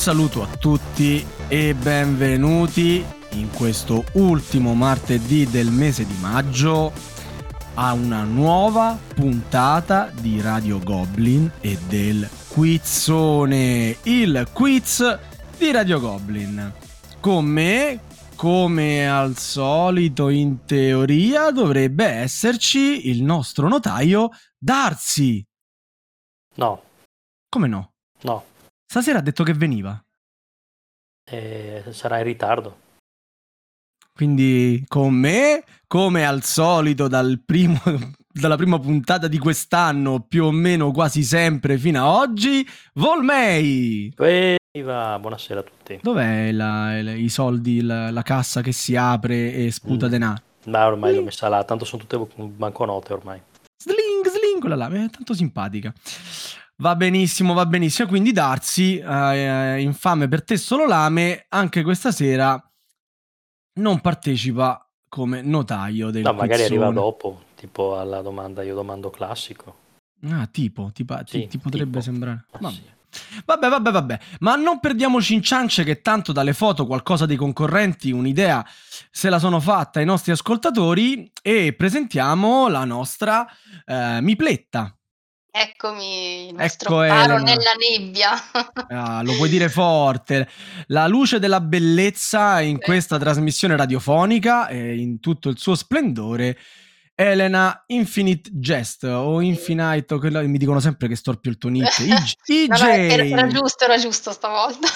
saluto a tutti e benvenuti in questo ultimo martedì del mese di maggio a una nuova puntata di Radio Goblin e del Quizzone, il quiz di Radio Goblin. Con me, come al solito in teoria, dovrebbe esserci il nostro notaio Darsi. No, Come no? no, Stasera ha detto che veniva. eh, sarà in ritardo. Quindi con me, come al solito dal primo, dalla prima puntata di quest'anno, più o meno quasi sempre fino a oggi, Volmei! Viva, buonasera a tutti. Dov'è la- la- i soldi, la, la cassa che si apre e sputa Mm. denaro? Ma ormai l'ho messa là, tanto sono tutte banconote ormai. Sling, sling, quella là, è tanto simpatica. Va benissimo, va benissimo. Quindi Darsi, eh, infame per te solo lame, anche questa sera non partecipa come notaio del No, magari arriva quizzone. dopo, tipo alla domanda io domando classico. Ah, tipo, ti, pa- ti- Sì, ti potrebbe tipo. sembrare. Ah, Vabbè. sì. vabbè, vabbè, vabbè. Ma non perdiamoci in ciance che tanto dalle foto qualcosa dei concorrenti, un'idea se la sono fatta i nostri ascoltatori e presentiamo la nostra eh, Mipletta. Eccomi, il nostro Ecco, faro Elena. nella nebbia. Ah, lo puoi dire forte. La luce della bellezza in questa trasmissione radiofonica e in tutto il suo splendore. Elena Infinite Jest o Infinite, quello- mi dicono sempre che storpio il tuo nick. I- No, era, era giusto, era giusto stavolta.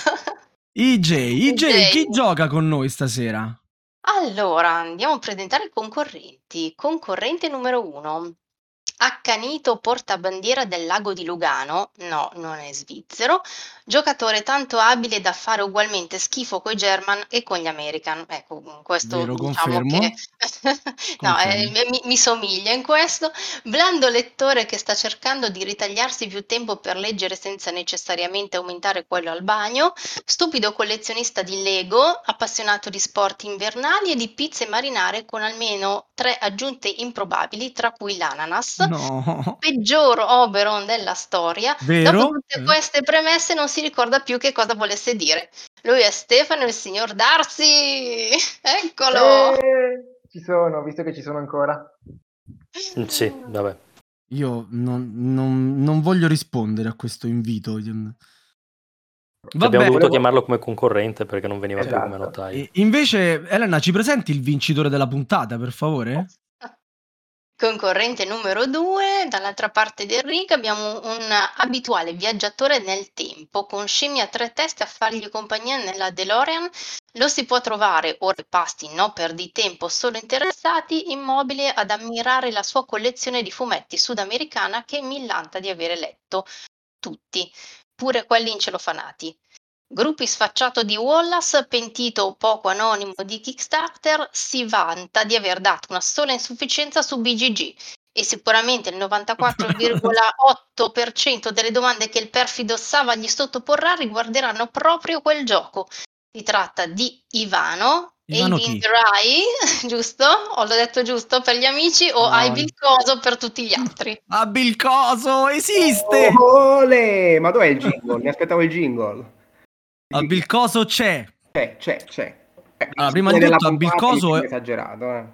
EJ, EJ, EJ. chi gioca con noi stasera? Allora, andiamo a presentare i concorrenti. Concorrente numero uno. Accanito portabandiera del lago di Lugano, no, non è svizzero, giocatore tanto abile da fare ugualmente schifo coi German e con gli American. Ecco, questo Vero, diciamo confermo. che no, eh, mi, mi somiglia in questo. Blando lettore che sta cercando di ritagliarsi più tempo per leggere senza necessariamente aumentare quello al bagno, stupido collezionista di Lego, appassionato di sport invernali e di pizze marinare con almeno tre aggiunte improbabili, tra cui l'ananas. No, Peggior Oberon della storia. vero? Dopo tutte Eh. queste premesse non si ricorda più che cosa volesse dire. Lui è Stefano, il signor Darcy. Eccolo. Eh, ci sono, visto che ci sono ancora. Mm, Sì, vabbè. Io non, non- non voglio rispondere a questo invito. Abbiamo Vabbè, dovuto volevo- chiamarlo come concorrente perché non veniva più Esatto. come notaio. E invece, Elena, ci presenti il vincitore della puntata, per favore? Concorrente numero due, dall'altra parte del ring abbiamo un abituale viaggiatore nel tempo con scimmie a tre teste a fargli compagnia nella DeLorean. Lo si può trovare, ora pasti no per di tempo solo interessati, immobile ad ammirare la sua collezione di fumetti sudamericana che millanta di avere letto. Tutti, pure quelli incelofanati. Gruppi sfacciato di Wallace, pentito o poco anonimo di Kickstarter, si vanta di aver dato una sola insufficienza su BGG e sicuramente il 94,8% delle domande che il perfido Sava gli sottoporrà riguarderanno proprio quel gioco. Si tratta di Ivano, Ivano the Rye, giusto? Ho l'ho detto giusto per gli amici o No. Il Coso per tutti gli altri? Abil Coso esiste! Ole! Ma dov'è il jingle? Mi aspettavo il jingle. Abil Coso c'è. C'è, c'è, c'è. Eh, Allora, prima di tutto, Abil puntata mi Coso sembra è- esagerato, eh.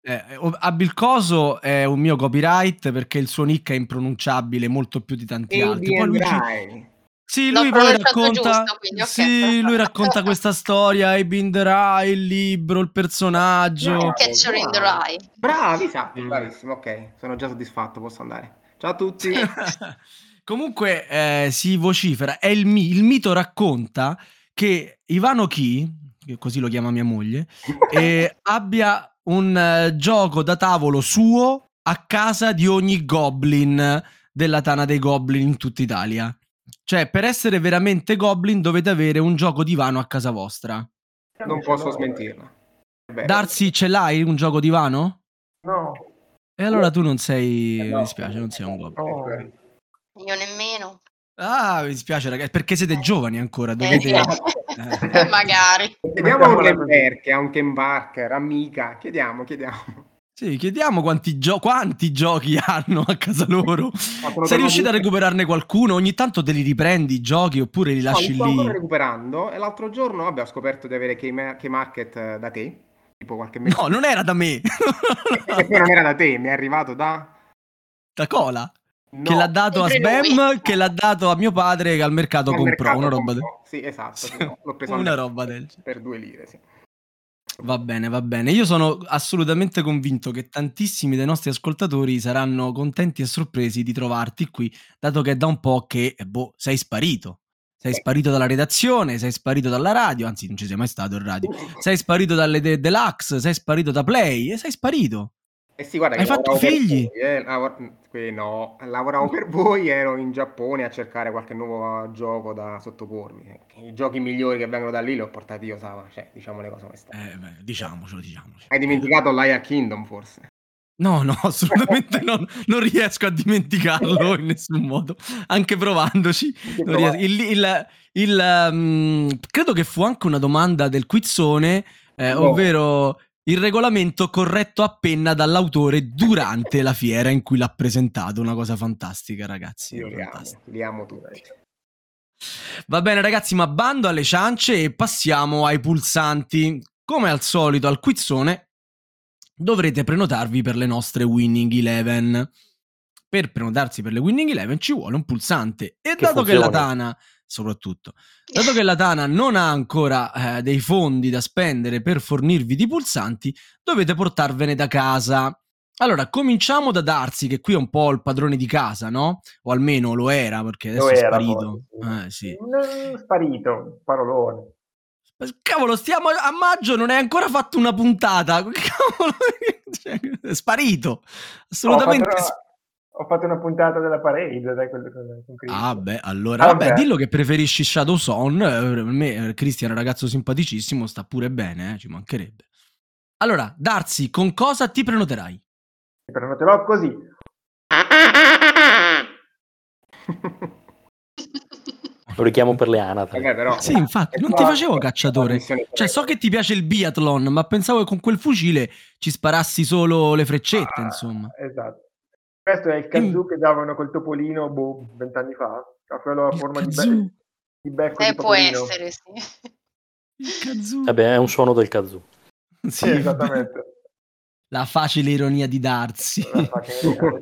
Eh, o- Abil Coso è un mio copyright perché il suo nick è impronunciabile molto più di tanti altri. Poi lui, ci- sì, lui poi racconta, giusto, quindi, ok. sì, lui racconta questa storia, i Binderai, il libro, il personaggio. No. Catcher in the. Rye. Bravi, Sappi, Mm. bravissimo, ok. Sono già soddisfatto, posso andare. Ciao a tutti. Comunque eh, si vocifera, è il, mi- il mito racconta che Ivano Chi, che così lo chiama mia moglie, eh, abbia un eh, gioco da tavolo suo a casa di ogni goblin della Tana dei Goblin in tutta Italia. Cioè, per essere veramente goblin dovete avere un gioco di Ivano a casa vostra. non posso smentirlo. Darsi, ce l'hai un gioco di Ivano? No. E allora tu non sei... Eh, Mi no. dispiace, non sei un goblin. Oh. Io nemmeno. Ah, mi dispiace ragazzi, perché siete giovani ancora, Eh, dovete... eh. Magari. Chiediamo a un Ken Barker, a un Ken Barker, amica. Chiediamo, chiediamo. Sì, chiediamo quanti, gio- quanti giochi hanno a casa loro. Sei riuscito a recuperarne qualcuno? Ogni tanto te li riprendi i giochi oppure li No, lasci li sto ancora lì? recuperando e l'altro giorno vabbè, ho scoperto di avere Key, Ma- Key Market eh, da te, tipo qualche mese No, non era da me. E poi non era da te, mi è arrivato da... da Cola. No, che l'ha dato a. Sbam, che l'ha dato a mio padre che al mercato comprò mercato una roba del. Sì, esatto, l'ho preso Una roba del genere. per due lire, sì. Va bene, va bene. Io sono assolutamente convinto che tantissimi dei nostri ascoltatori saranno contenti e sorpresi di trovarti qui, dato che è da un po' che eh, boh, sei sparito. Sei sparito dalla redazione, sei sparito dalla radio, anzi non ci sei mai stato in radio. Sei sparito dalle de- deluxe, sei sparito da Play e sei sparito. Eh sì, guarda, Hai fatto figli? voi, eh, que- no, lavoravo per voi, ero in Giappone a cercare qualche nuovo gioco da sottopormi. Eh, I giochi migliori che vengono da lì li ho portati io, Sava, cioè, diciamo le cose come stanno. Eh, beh, diciamocelo, diciamocelo. Hai dimenticato Liar Kingdom, forse? No, no, assolutamente non, non riesco a dimenticarlo in nessun modo, anche provandoci. Il, il- il, um, credo che fu anche una domanda del quizzone, eh, ovvero il regolamento corretto a penna dall'autore durante la fiera in cui l'ha presentato. Una cosa fantastica, ragazzi. Io li amo, li amo tutti. Va bene, ragazzi, ma bando alle ciance e passiamo ai pulsanti. Come al solito, al quizzone dovrete prenotarvi per le nostre Winning Eleven. Per prenotarsi per le Winning Eleven ci vuole un pulsante. E Che dato che la. Tana, soprattutto, dato che la Tana non ha ancora eh, dei fondi da spendere per fornirvi di pulsanti, dovete portarvene da casa. Allora, cominciamo da Darsi, che qui è un po' il padrone di casa, no? O almeno lo era, perché adesso Lo è sparito. Eh, sì. Non sparito, parolone. Cavolo, stiamo a maggio, non hai ancora fatto una puntata. Cavolo, cioè, è sparito. Assolutamente. Una, ho fatto una puntata della parade, dai, quello con, con. Ah, beh, allora, Ah, vabbè, beh. dillo che preferisci Shadow Son. eh, Per me, eh, Christian è un ragazzo simpaticissimo, sta pure bene, eh, ci mancherebbe. Allora, Darsi, con cosa ti prenoterai? Prenoterò così. Lo richiamo per le anatre. Vabbè, però... Sì, infatti, non ti facevo cacciatore. Cioè, so che ti piace il biathlon, ma pensavo che con quel fucile ci sparassi solo le freccette, Ah, insomma. Esatto. Questo è il kazoo che davano col topolino boh, vent'anni fa. Ha quello a forma di, be- di becco Eh, di può essere, sì. Il kazoo. Vabbè, è un suono del kazoo. Sì, Sì, esattamente. La facile ironia di Darsi.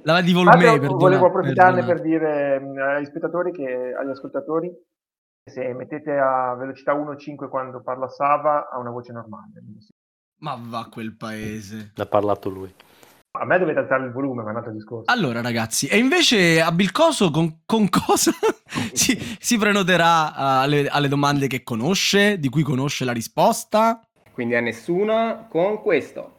La di perdona, volevo approfittarne per dire mh, agli spettatori che agli ascoltatori se mettete a velocità 1.5 quando parla Sava ha una voce normale. Ma va a quel paese. Ne ha parlato lui. A me dovete alzare il volume, ma è un altro discorso. Allora, ragazzi, e invece a Bilcoso con, con cosa si, si prenoterà alle, alle domande che conosce, di cui conosce la risposta? Quindi a nessuna con questo.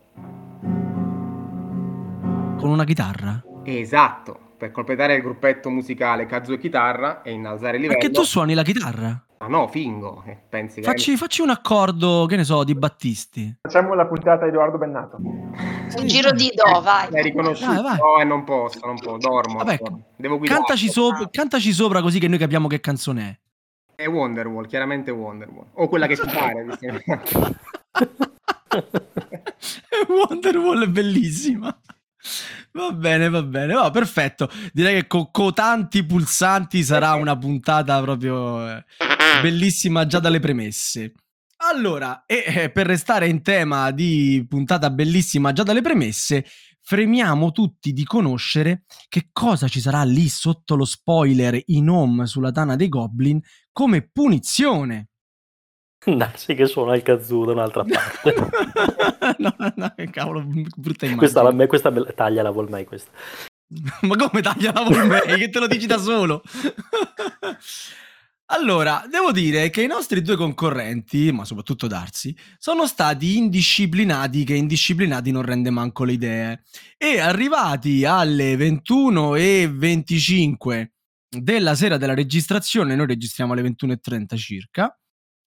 Con una chitarra? Esatto, per completare il gruppetto musicale Kazuo e chitarra e innalzare il livello. Perché tu suoni la chitarra? Ah no, fingo. Eh, pensi che... Facci, facci un accordo, che ne so, di Battisti. Facciamo la puntata di Edoardo Bennato. Un giro di do, vai. L'hai riconosciuto? Dai, vai. No, e non posso, non posso, dormo. Vabbè, Devo guidare. Cantaci, sopra, cantaci sopra così che noi capiamo che canzone è. È Wonderwall, chiaramente Wonderwall. O quella che ti pare. Wonderwall è bellissima. Va bene, va bene, va perfetto. Direi che con, con tanti pulsanti sarà una puntata proprio eh, bellissima già dalle premesse. Allora, e eh, per restare in tema di puntata bellissima già dalle premesse, fremiamo tutti di conoscere che cosa ci sarà lì sotto lo spoiler in home sulla Tana dei Goblin come punizione. Darsi che suona il kazoo da un'altra parte. no, no, che cavolo, brutta immagine. questa, la, me- questa me la- taglia la Volmei questa. Ma come taglia la Volmei? che te lo dici da solo? allora, devo dire che i nostri due concorrenti, ma soprattutto Darsi, sono stati indisciplinati che indisciplinati non rende manco le idee. E arrivati alle 21.25 della sera della registrazione, noi registriamo alle 21.30 circa,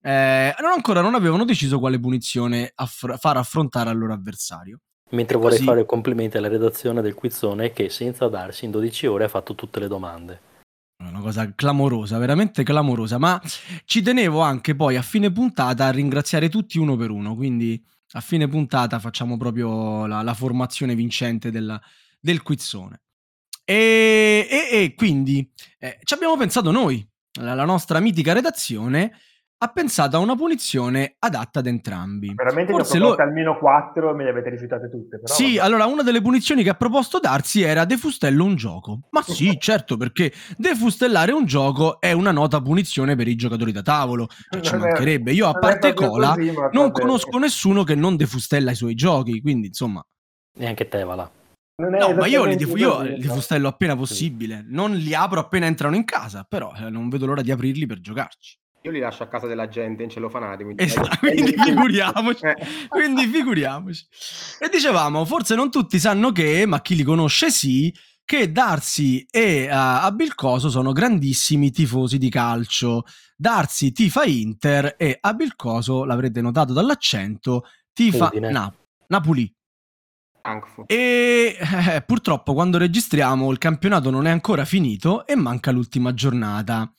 eh, non ancora non avevano deciso quale punizione affr- far affrontare al loro avversario. Mentre vorrei così- fare complimenti alla redazione del quizzone che senza darsi in 12 ore ha fatto tutte le domande. Una cosa clamorosa, veramente clamorosa. Ma ci tenevo anche poi a fine puntata a ringraziare tutti uno per uno. Quindi a fine puntata facciamo proprio la, la formazione vincente della- del quizzone. E, e- e quindi eh, ci abbiamo pensato noi, la, la nostra mitica redazione ha pensato a una punizione adatta ad entrambi. Veramente Forse ne ho lo- proposte almeno quattro e me le avete rifiutate tutte. Però Sì, vabbè. allora una delle punizioni che ha proposto Darsi era defustello un gioco. Ma sì, certo, perché defustellare un gioco è una nota punizione per i giocatori da tavolo. Cioè, ci mancherebbe. Io, a parte Cola, così, non conosco nessuno che non defustella i suoi giochi. Quindi, insomma, Neanche te, va là. No, ma io li, defu- io li no. defustello appena possibile. Non li apro appena entrano in casa, però eh, non vedo l'ora di aprirli per giocarci. Io li lascio a casa della gente incellofanati. Quindi Esatto, quindi figuriamoci. Eh. Quindi figuriamoci. E dicevamo, forse non tutti sanno che, ma chi li conosce sì, che Darsi e uh, Abilcoso sono grandissimi tifosi di calcio. Darsi tifa Inter e Abilcoso, l'avrete notato dall'accento, tifa Udine. Na- Napoli. Frankfurt. E eh, purtroppo quando registriamo il campionato non è ancora finito e manca l'ultima giornata.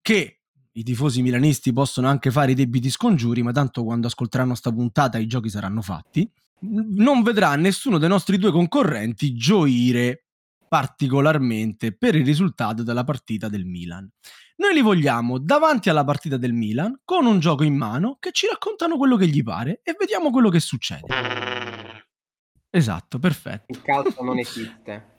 Che i tifosi milanisti possono anche fare i debiti scongiuri, ma tanto quando ascolteranno sta puntata i giochi saranno fatti. Non vedrà nessuno dei nostri due concorrenti gioire particolarmente per il risultato della partita del Milan. Noi li vogliamo davanti alla partita del Milan con un gioco in mano che ci raccontano quello che gli pare e vediamo quello che succede. Esatto, perfetto. Il calcio non esiste.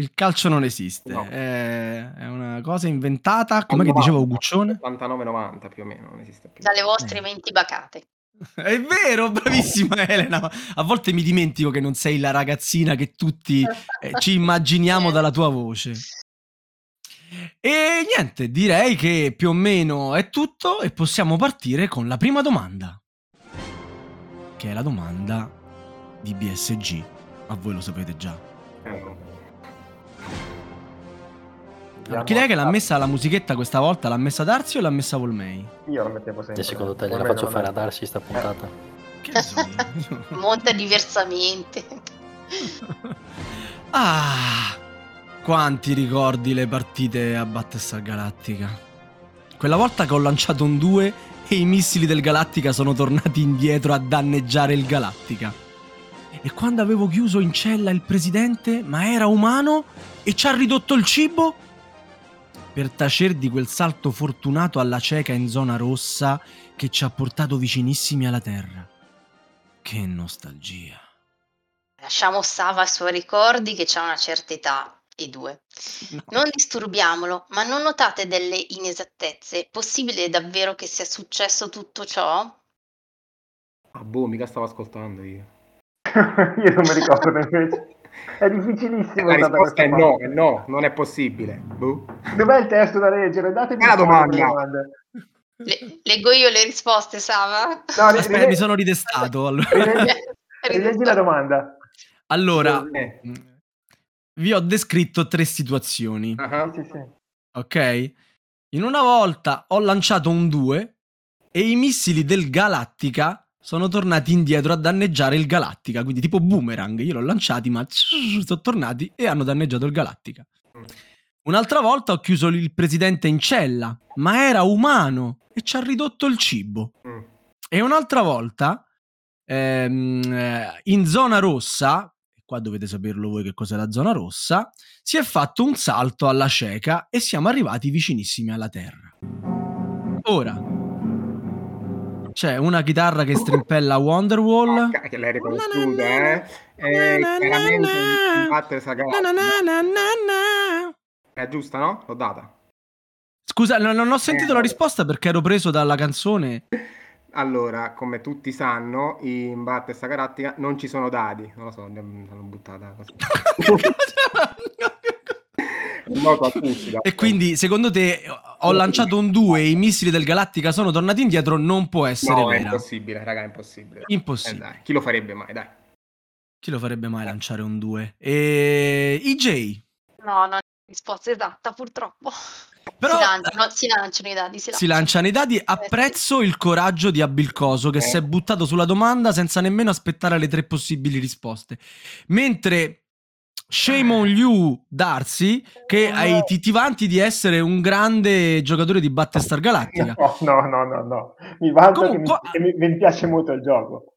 Il calcio non esiste, No. è, è una cosa inventata, come che diceva Uguccione? 89-90 più o meno, non esiste più. Dalle vostre Eh. menti bacate. È vero, bravissima Elena. A volte mi dimentico che non sei la ragazzina che tutti eh, ci immaginiamo dalla tua voce. E niente, direi che più o meno è tutto e possiamo partire con la prima domanda. Che è la domanda di BSG. Ma voi lo sapete già. Eh, Allora, chi è che l'ha messa la musichetta questa volta? L'ha messa Darsi o l'ha messa Volmei? Io la mettevo sempre. E secondo te gliela faccio fare a darsi sta puntata? Che io? Monta diversamente. Ah, quanti ricordi le partite a Battlestar Galactica. Quella volta che ho lanciato un 2 e i missili del Galactica sono tornati indietro a danneggiare il Galactica. E quando avevo chiuso in cella il presidente, ma era umano e ci ha ridotto il cibo? Per tacer di quel salto fortunato alla cieca in zona rossa che ci ha portato vicinissimi alla Terra. Che nostalgia. Lasciamo Sava ai suoi ricordi che c'ha una certa età, e due. Non disturbiamolo, ma non notate delle inesattezze? Possibile davvero che sia successo tutto ciò? Ah, boh, mica stavo ascoltando io. Io non mi ricordo invece. È difficilissimo. La risposta è no, è no, non è possibile. Boh. Dov'è il testo da leggere? Datemi la domanda. le leggo io le risposte, Sava? No, Aspetta, rile- mi sono ridestato. Allora. rileggi, la domanda. Allora, mh, vi ho descritto tre situazioni, Ah, Sì, sì, sì. ok? In una volta ho lanciato un 2 e i missili del Galattica sono tornati indietro a danneggiare il Galattica, quindi tipo boomerang. Io l'ho lanciati, ma sono tornati e hanno danneggiato il Galattica. Un'altra volta ho chiuso il presidente in cella, ma era umano e ci ha ridotto il cibo. E un'altra volta, ehm, eh, in zona rossa, qua dovete saperlo voi che cos'è la zona rossa, si è fatto un salto alla cieca e siamo arrivati vicinissimi alla Terra. Ora, c'è una chitarra che strimpella Wonderwall. Che l'hai riconosciuta, eh? Eh, chiaramente sta Na na na na na na. È giusta, no? L'ho data. Scusa, non, non ho sentito Eh. la risposta perché ero preso dalla canzone. Allora, come tutti sanno, in Battista Galattica non ci sono dadi. Non lo so, l'ho buttata così. E quindi, secondo te, ho lanciato un 2 e i missili del Galattica sono tornati indietro? Non può essere No, è vera. impossibile, raga, è impossibile. Impossibile. Eh, dai, chi lo farebbe mai, dai. Chi lo farebbe mai lanciare un 2? E IJ. No, non è risposta esatta, purtroppo. Però si, lanciano, si lanciano i dadi, si si lanciano. lanciano i dadi. Apprezzo il coraggio di Abilcoso che Eh. si è buttato sulla domanda senza nemmeno aspettare le tre possibili risposte. Mentre shame on you, Darcy, che hai, ti, ti vanti di essere un grande giocatore di Battlestar Galactica. No, no, no, no, no. Mi vanto Comunque- che, mi, che mi, mi piace molto il gioco.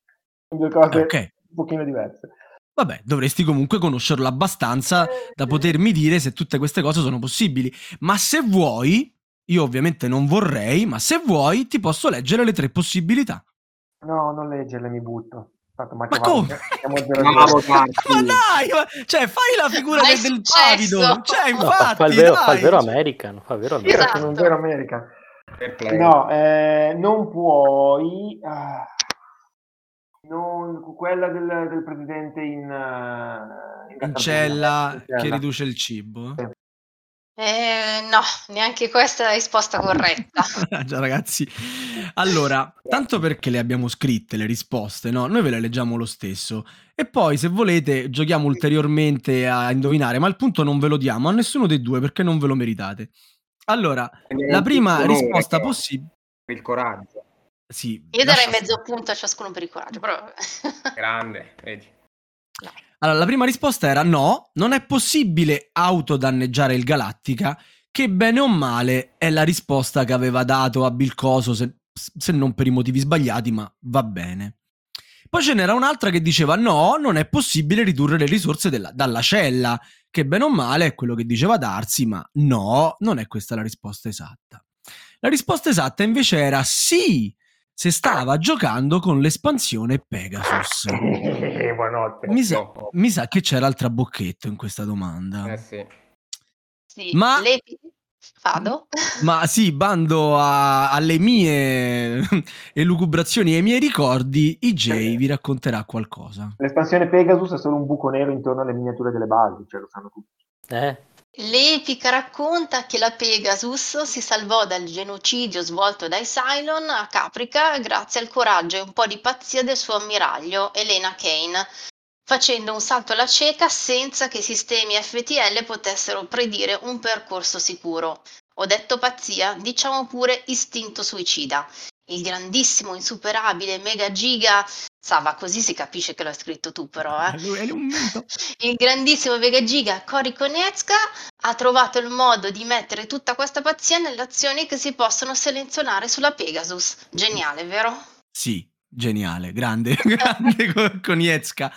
Due cose Ok. un pochino diverse. Vabbè, dovresti comunque conoscerlo abbastanza da potermi dire se tutte queste cose sono possibili. Ma se vuoi, io ovviamente non vorrei, ma se vuoi ti posso leggere le tre possibilità. No, non leggerle, mi butto. Tanto, ma Ma come? Darsi. Ma dai, ma- cioè fai la figura Ma del, del pavido. Cioè, No, fa, infatti, fa il vero, fa dai. il vero American. Fa il vero American. Esatto. sono un vero American. No, eh, non puoi. ah, non- quella del, del presidente in, eh, In Caterpillar. cella In che riduce il cibo. Sì. Eh, no, neanche questa è la risposta corretta. Già ragazzi, allora, tanto perché le abbiamo scritte le risposte, no? Noi ve le leggiamo lo stesso e poi se volete giochiamo ulteriormente a indovinare, ma il punto non ve lo diamo a nessuno dei due perché non ve lo meritate. Allora, la prima risposta però, possibile... per Il coraggio. Sì, Io darei lascia mezzo punto a ciascuno per il coraggio, però... Grande, vedi. Allora, la prima risposta era no, non è possibile autodanneggiare il Galattica, che bene o male è la risposta che aveva dato a Bill Coso, se, se non per i motivi sbagliati, ma va bene. Poi ce n'era un'altra che diceva no, non è possibile ridurre le risorse della- dalla cella, che bene o male è quello che diceva Darsi, ma no, non è questa la risposta esatta. La risposta esatta invece era sì, se stava giocando con l'espansione Pegasus. Eh, Buonanotte. Mi sa, No. mi sa che c'era il trabocchetto in questa domanda. Eh sì. Sì, Ma- le- Vado? Ma sì, bando a- alle mie elucubrazioni e ai miei ricordi, IJ vi racconterà qualcosa. L'espansione Pegasus è solo un buco nero intorno alle miniature delle basi, cioè lo sanno tutti. Eh? L'epica racconta che la Pegasus si salvò dal genocidio svolto dai Cylon a Caprica grazie al coraggio e un po' di pazzia del suo ammiraglio Elena Kane, facendo un salto alla cieca senza che i sistemi FTL potessero predire un percorso sicuro. Ho detto pazzia, diciamo pure istinto suicida. Il grandissimo, insuperabile, mega giga... Sava, così si capisce che l'hai scritto tu però, eh? Lui è un mito. Il grandissimo Vega Giga Cory Konietzka ha trovato il modo di mettere tutta questa pazzia nelle azioni che si possono selezionare sulla Pegasus. Geniale, vero? Sì, geniale, grande, grande Iezka.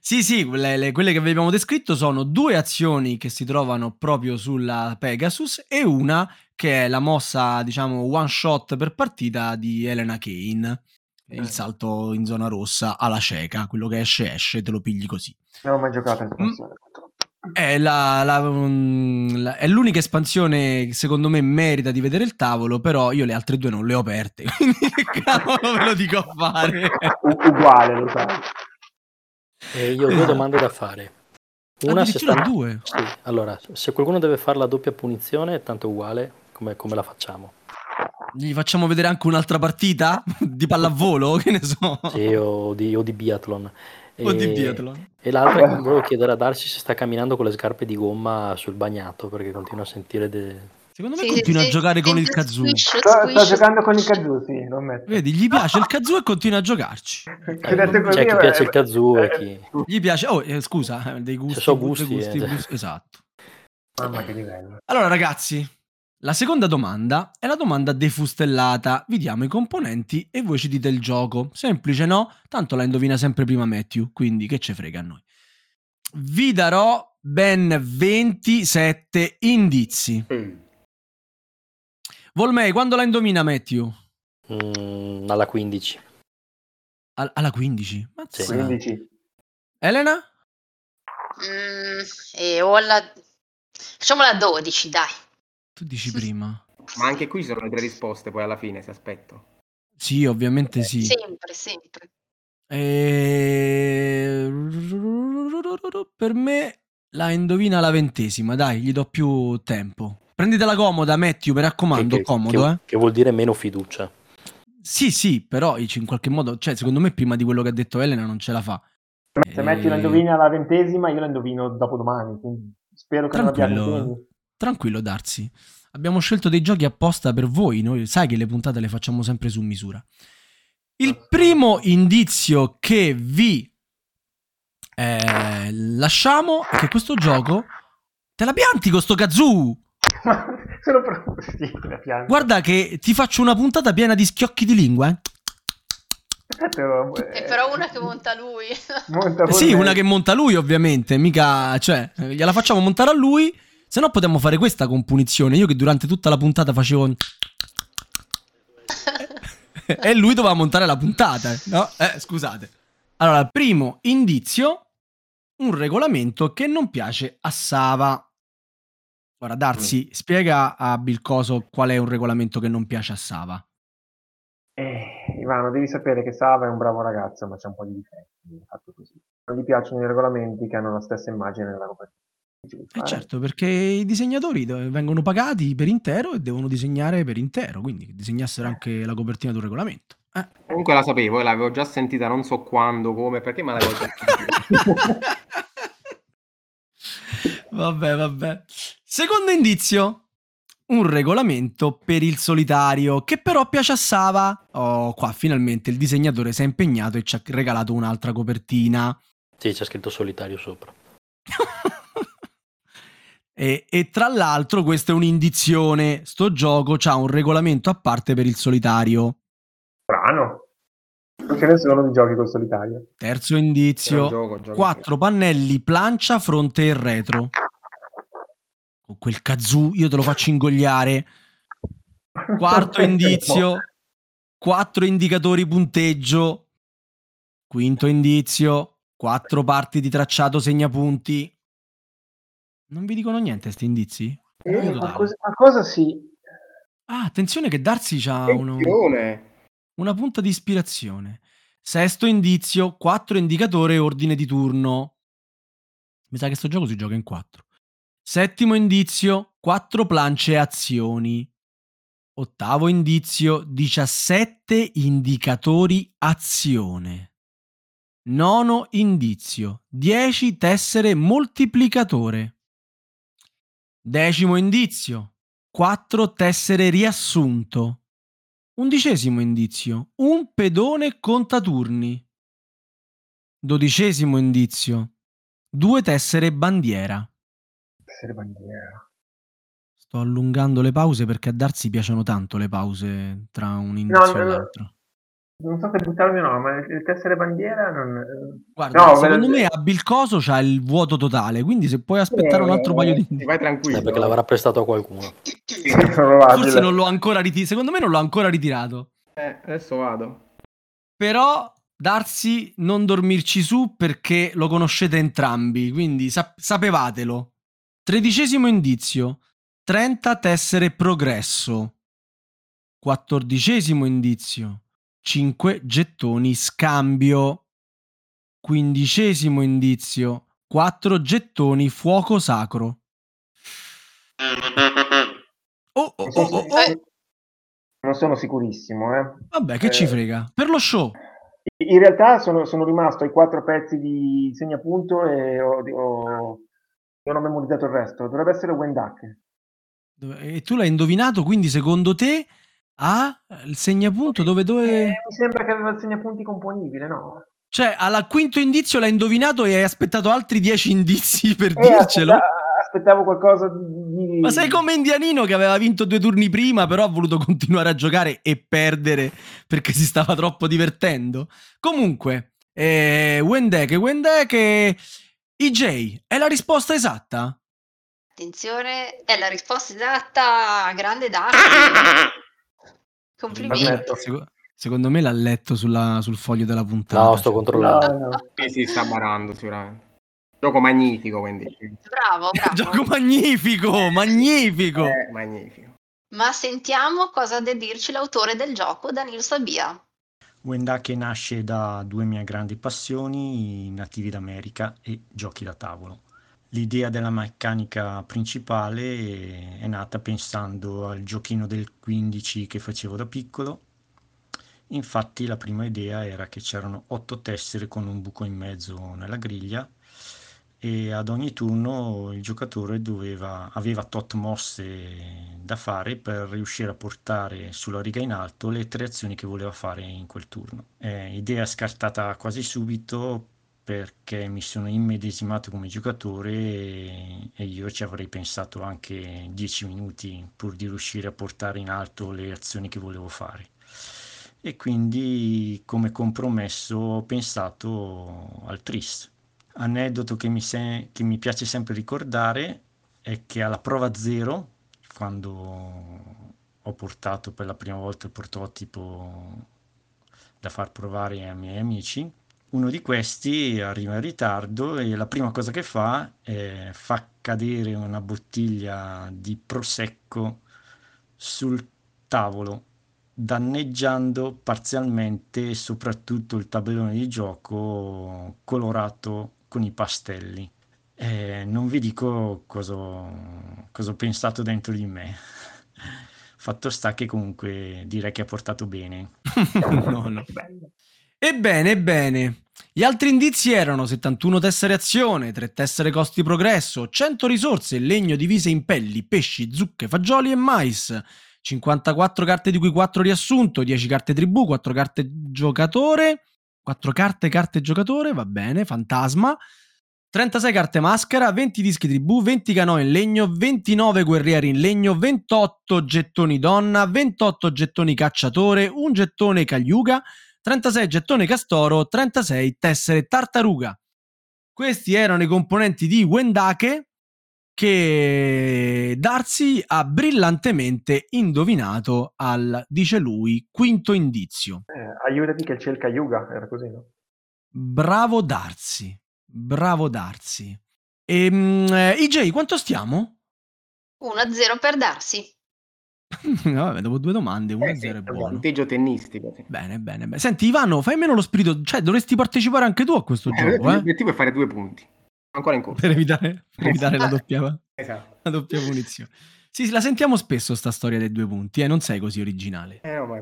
Sì, sì, le- le- quelle che vi abbiamo descritto sono due azioni che si trovano proprio sulla Pegasus e una che è la mossa, diciamo, one shot per partita di Elena Kane. Il salto in zona rossa alla cieca, quello che esce esce, te lo pigli così. Non ho mai giocato in espansione, purtroppo. È, la- la- mm, la- è l'unica espansione che secondo me merita di vedere il tavolo, però io le altre due non le ho aperte, quindi che cavolo ve lo dico a fare. U- uguale, lo sai. E io ho due domande da fare. Una se stanno... due. Sì, allora, se qualcuno deve fare la doppia punizione, tanto è uguale, come, come la facciamo? Gli facciamo vedere anche un'altra partita di pallavolo, che ne so. Sì, o di, o di biathlon. O di E- biathlon. E l'altra che volevo chiedere a Darsi se sta camminando con le scarpe di gomma sul bagnato, perché continua a sentire de... Secondo me Sì, continua sì, a giocare con il kazoo. squish, Sto, sto squish. giocando con il kazoo, sì, lo ammetto. Vedi, gli piace il kazoo e continua a giocarci. Così, C'è chi eh, piace il eh, kazoo e eh, chi... Gli piace, oh, eh, scusa, eh, dei gusti. so dei gusti, gusti, eh. gusti- esatto. Mamma che livello. Allora, ragazzi, la seconda domanda è la domanda defustellata. Vi diamo i componenti e voi ci dite il gioco. Semplice, no? Tanto la indovina sempre prima Matthew, quindi che ce frega a noi. Vi darò ben 27 indizi. Mm. Volmei, quando la indovina Matthew? Mm, alla 15. Al- alla 15. Mazza. Sì. 15. Elena? Mm, e ho la... Facciamo la 12, dai. Tu dici prima. Ma anche qui ci sono le tre risposte poi alla fine, se aspetto. Sì, ovviamente sì. Sempre, sempre. E... Per me la indovina la ventesima, dai, gli do più tempo. Prenditela comoda, Matthew, mi raccomando, che, comodo, che- eh. che vuol dire meno fiducia. Sì, sì, però in qualche modo, cioè, secondo me prima di quello che ha detto Elena non ce la fa. Se metti la Eh, indovina alla ventesima, io la indovino dopodomani. Quindi spero che non abbiate Tranquillo. Darsi. Abbiamo scelto dei giochi apposta per voi, noi sai che le puntate le facciamo sempre su misura. Il primo indizio che vi eh, lasciamo è che questo gioco te la pianti con sto kazoo. Ma sono proprio sì, la pianta. Guarda che ti faccio una puntata piena di schiocchi di lingua, eh. Però, È però una che monta lui. monta Sì, una che monta lui, ovviamente. Mica, cioè, gliela facciamo montare a lui. Se no, potremmo fare questa con punizione. Io che durante tutta la puntata facevo. e lui doveva montare la puntata, no? Eh, scusate. Allora, primo indizio: un regolamento che non piace a Sava. Ora, Darsi, spiega a Bilcoso qual è un regolamento che non piace a Sava. Eh, Ivano, devi sapere che Sava è un bravo ragazzo, ma c'è un po' di difetti. fatto così. Non gli piacciono i regolamenti che hanno la stessa immagine della copertina. Eh certo, perché i disegnatori vengono pagati per intero e devono disegnare per intero, quindi disegnassero anche la copertina di un regolamento. Eh. Comunque la sapevo, e l'avevo già sentita non so quando, come, perché ma l'avevo già sentita. vabbè, vabbè. Secondo indizio, un regolamento per il solitario che però piace a Sava. Oh, qua finalmente il disegnatore si è impegnato e ci ha regalato un'altra copertina. Sì, c'è scritto solitario sopra. e, e tra l'altro questa è un'indizione, sto gioco ha un regolamento a parte per il solitario. Strano. Non ne sono di giochi col solitario. Terzo indizio, gioco, gioco. quattro pannelli plancia, fronte e retro. Con quel kazoo io te lo faccio ingogliare. Quarto indizio, quattro indicatori punteggio. Quinto indizio, quattro parti di tracciato segnapunti. Non vi dicono niente questi indizi? Eh, qualcosa, qualcosa sì. Ah, attenzione che Darsi ha uno, una punta di ispirazione. Sesto indizio, quattro indicatori e ordine di turno. Mi sa che sto gioco si gioca in quattro. Settimo indizio, quattro plance e azioni. Ottavo indizio, 17 indicatori azione. Nono indizio, 10 tessere moltiplicatore. Decimo indizio, 4 tessere riassunto. Undicesimo indizio, un pedone contaturni. Dodicesimo indizio, due tessere bandiera. Essere bandiera. Sto allungando le pause perché a Darsi piacciono tanto le pause tra un indizio no, e no. l'altro. Non so se buttarmi o no, ma il tessere bandiera non... eh, Guarda, No, secondo me a Bilcoso c'ha il vuoto totale, quindi se puoi aspettare un altro Eh, paio di indizi. vai Eh, tranquillo. perché l'avrà prestato a qualcuno. Forse non l'ho ancora ritirato, secondo me non l'ho ancora ritirato. Eh, adesso vado. Però Darsi non dormirci su perché lo conoscete entrambi, quindi sap- sapevatelo. Tredicesimo indizio, 30 tessere progresso. Quattordicesimo indizio, 5 gettoni scambio. Quindicesimo indizio, 4 gettoni fuoco sacro. Oh, oh, oh, oh, oh. non sono sicurissimo, eh. Vabbè, che ci Eh, frega. Per lo show. In realtà sono, sono rimasto ai quattro pezzi di segnapunto e ho, ho- non ho memorizzato il resto. Dovrebbe essere Wendak. E tu l'hai indovinato, quindi secondo te ha il segnapunto dove Eh, dove... mi sembra che aveva il segnapunti componibile, no? Cioè, al quinto indizio l'hai indovinato e hai aspettato altri dieci indizi per Eh, dircelo? aspetta- aspettavo qualcosa di... Ma sei come Indianino che aveva vinto due turni prima, però ha voluto continuare a giocare e perdere perché si stava troppo divertendo. Comunque, eh, Wendeke, Wendeke, IJ, è la risposta esatta? Attenzione, è la risposta esatta, grande Darsi. Complimenti. Secondo me l'ha letto sulla- sul foglio della puntata. No, sto controllando. No, no. Sì, si sta barando sicuramente. Gioco magnifico, quindi. Bravo, bravo. Gioco magnifico, magnifico. Eh, magnifico. Ma sentiamo cosa ha da dirci l'autore del gioco, Danilo Sabia. Wendake nasce da due mie grandi passioni, nativi d'America e giochi da tavolo. L'idea della meccanica principale è nata pensando al giochino del 15 che facevo da piccolo. Infatti la prima idea era che c'erano otto tessere con un buco in mezzo nella griglia e ad ogni turno il giocatore doveva, aveva tot mosse da fare per riuscire a portare sulla riga in alto le tre azioni che voleva fare in quel turno. Eh, idea scartata quasi subito perché mi sono immedesimato come giocatore e, io ci avrei pensato anche 10 minuti pur di riuscire a portare in alto le azioni che volevo fare. e quindi come compromesso ho pensato al tris. Aneddoto che mi, se- che mi piace sempre ricordare è che alla prova zero, quando ho portato per la prima volta il prototipo da far provare ai miei amici, uno di questi arriva in ritardo e la prima cosa che fa è fa cadere una bottiglia di prosecco sul tavolo, danneggiando parzialmente soprattutto il tabellone di gioco colorato con i pastelli. Eh, non vi dico cosa, cosa ho pensato dentro di me. Fatto sta che comunque direi che ha portato bene. no, no. Ebbene, ebbene. Gli altri indizi erano 71 tessere azione, 3 tessere costi progresso, 100 risorse, legno divise in pelli, pesci, zucche, fagioli e mais, 54 carte di cui 4 riassunto, 10 carte tribù, 4 carte giocatore, 4 carte carte giocatore, va bene, fantasma, 36 carte maschera, 20 dischi tribù, 20 canò in legno, 29 guerrieri in legno, 28 gettoni donna, 28 gettoni cacciatore, un gettone cagliuga, 36 gettoni castoro, 36 tessere tartaruga. Questi erano i componenti di Wendake che Darcy ha brillantemente indovinato al, dice lui, quinto indizio. Eh, aiutati che c'è il Cayuga, era così, no? Bravo Darcy, bravo Darcy. E, um, eh, IJ, quanto stiamo? 1-0 per Darcy. Vabbè, dopo due domande, 1-0 Eh sì, è un buono. vantaggio tennistico. Sì. Bene, bene, bene. Senti, Ivano, fai meno lo spirito, cioè dovresti partecipare anche tu a questo Eh, gioco, eh? L'obiettivo è fare due punti. Ancora in corso. Per evitare, per evitare la, doppia, Esatto. la doppia punizione. Sì, la sentiamo spesso sta storia dei due punti, e eh? non sei così originale. Eh, no, ma...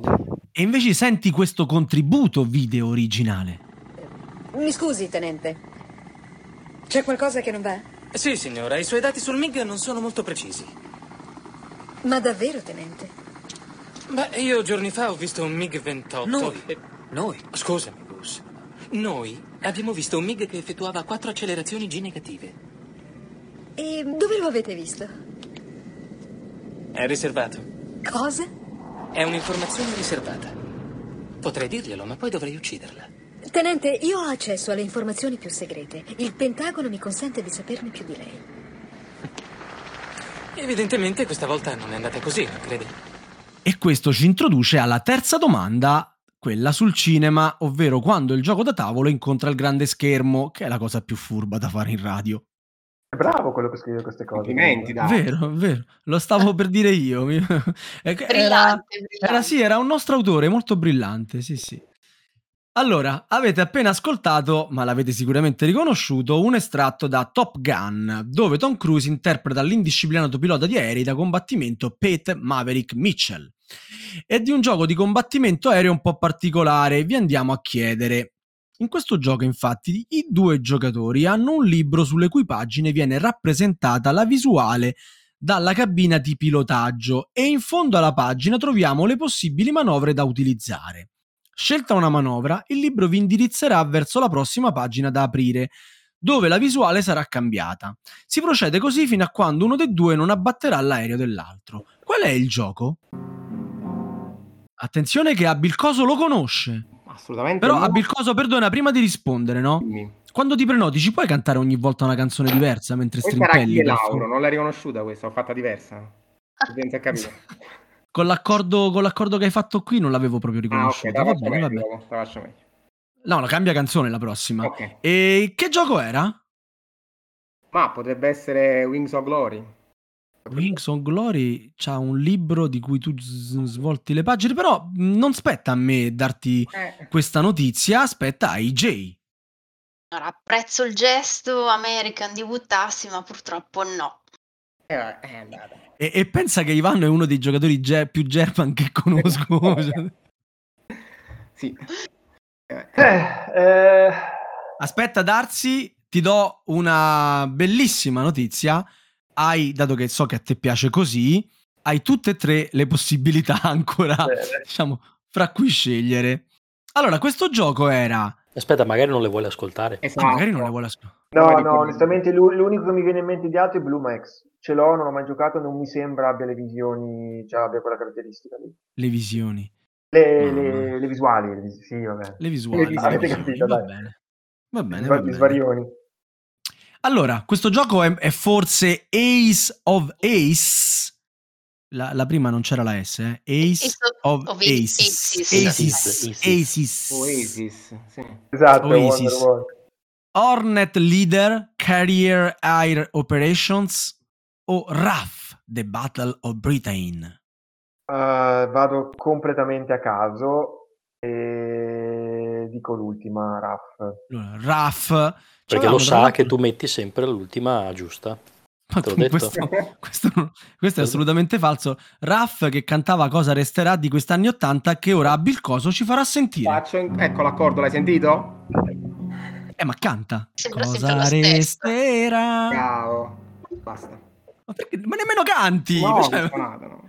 E invece senti questo contributo video originale. Mi scusi, tenente. C'è qualcosa che non va? Sì, signora, i suoi dati sul MIG non sono molto precisi. Ma davvero, tenente? Beh, io giorni fa ho visto un MiG 28. Noi? e- Noi? Scusami, Gus. Noi abbiamo visto un MiG che effettuava quattro accelerazioni G negative. E dove lo avete visto? È riservato. Cosa? È un'informazione riservata. Potrei dirglielo, ma poi dovrei ucciderla. Tenente, io ho accesso alle informazioni più segrete. Il Pentagono mi consente di saperne più di lei. Evidentemente questa volta non è andata così, non credi? E questo ci introduce alla terza domanda, quella sul cinema, ovvero quando il gioco da tavolo incontra il grande schermo, che è la cosa più furba da fare in radio. È bravo quello che scrive queste cose. Complimenti, dai. Vero, vero, lo stavo per dire io. Era, Brillante, brillante. era, sì, era un nostro autore molto brillante, sì, sì. Allora, avete appena ascoltato, ma l'avete sicuramente riconosciuto, un estratto da Top Gun, dove Tom Cruise interpreta l'indisciplinato pilota di aerei da combattimento Pete Maverick Mitchell. È di un gioco di combattimento aereo un po' particolare, vi andiamo a chiedere. In questo gioco, infatti, i due giocatori hanno un libro sulle cui pagine viene rappresentata la visuale dalla cabina di pilotaggio e in fondo alla pagina troviamo le possibili manovre da utilizzare. Scelta una manovra, il libro vi indirizzerà verso la prossima pagina da aprire, dove la visuale sarà cambiata. Si procede così fino a quando uno dei due non abbatterà l'aereo dell'altro. Qual è il gioco? Attenzione che Abilcoso lo conosce. Assolutamente. Però no. Abilcoso, perdona, prima di rispondere, no? Dimmi. Quando ti prenoti ci puoi cantare ogni volta una canzone diversa mentre Questa era strimpelli? Achille per Lauro, non l'hai riconosciuta questa, l'ho fatta diversa. Senza capire. Con l'accordo, con l'accordo che hai fatto qui non l'avevo proprio Ah, ok, riconosciuto. te la va bene, meglio. va bene. dopo, te la faccio meglio. No, no, cambia canzone la prossima. Ok. E che gioco era? Ma potrebbe essere Wings of Glory. Wings of Glory c'ha un libro di cui tu svolti le pagine, però non spetta a me darti Eh, questa notizia, aspetta a IJ. Allora, apprezzo il gesto American di buttarsi, ma purtroppo no. Eh, è andata. E, e pensa che Ivano è uno dei giocatori ge- più German che conosco. Cioè, Sì. Eh, Eh, eh, Aspetta, Darsi, ti do una bellissima notizia. Hai, dato che so che a te piace così, hai tutte e tre le possibilità ancora, bene. diciamo, fra cui scegliere. Allora, questo gioco era... Aspetta, magari non le vuole ascoltare. Ah, esatto. magari non le vuole ascoltare. No, no, onestamente l'u- l'unico che mi viene in mente di altro è Blue Max. Ce l'ho, non l'ho mai giocato, non mi sembra abbia le visioni, cioè abbia quella caratteristica lì. Le visioni. Le, Mamma. le- le visuali, le vis- sì, vabbè. Le visuali. Le- avete capito, visuali, va dai. bene. Va bene, va bene. svarioni. Allora, questo gioco è, è forse Ace of Ace. La, la prima non c'era la S, eh? Ace Ace of of Aces. Aces. Aces. Oasis, sì. Esatto, Oasis. Hornet Leader, Carrier Air Operations o RAF, The Battle of Britain. Eh, vado completamente a caso e dico l'ultima. Allora, RAF. Perché lo sa che tu metti sempre l'ultima giusta. Ma te l'ho tu- detto. questo, questo- questo è assolutamente falso. Raff che cantava Cosa resterà di quest'anni 80 che ora Bill Coso ci farà sentire. Faccio in- Ecco l'accordo, l'hai sentito? Eh, ma canta. Sembra Cosa resterà? Bravo. Basta. Ma, perché- ma nemmeno canti. No, Cioè, non suonato, no.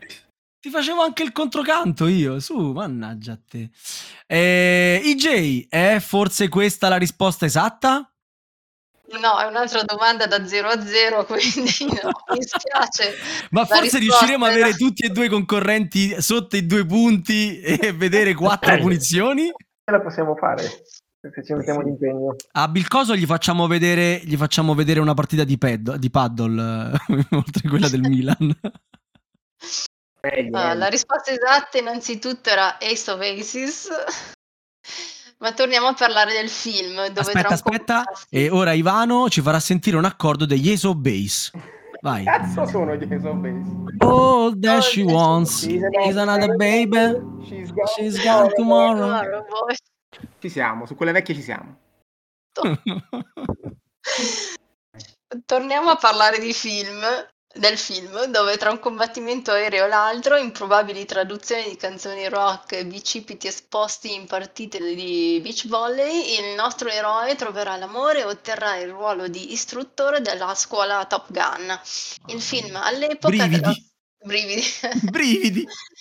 ti facevo anche il controcanto io. Su, mannaggia a te. Eh, IJ, è forse questa la risposta esatta? No, è un'altra domanda da 0 a 0, quindi no, mi spiace. Ma La forse riusciremo a avere tutti e due i concorrenti sotto i due punti e vedere quattro punizioni? Ce la possiamo fare se ci mettiamo d'impegno. A Bilcoso gli facciamo vedere, gli facciamo vedere una partita di, pad, di paddle, eh, oltre a quella del Milan. Meglio, Ah, la risposta esatta innanzitutto era Ace of Aces. Ma torniamo a parlare del film. Dove aspetta, tra un po'- aspetta. E ora Ivano ci farà sentire un accordo degli Ace of Base. Vai. Cazzo sono gli Ace of Base? All that she wants is another baby. She's gone, She's gone tomorrow. Tomorrow. Ci siamo, su quelle vecchie ci siamo. Torniamo a parlare di film, del film, dove tra un combattimento aereo e l'altro, improbabili traduzioni di canzoni rock e bicipiti esposti in partite di beach volley, il nostro eroe troverà l'amore e otterrà il ruolo di istruttore della scuola Top Gun. Il film all'epoca Brividi. Brividi. Brividi.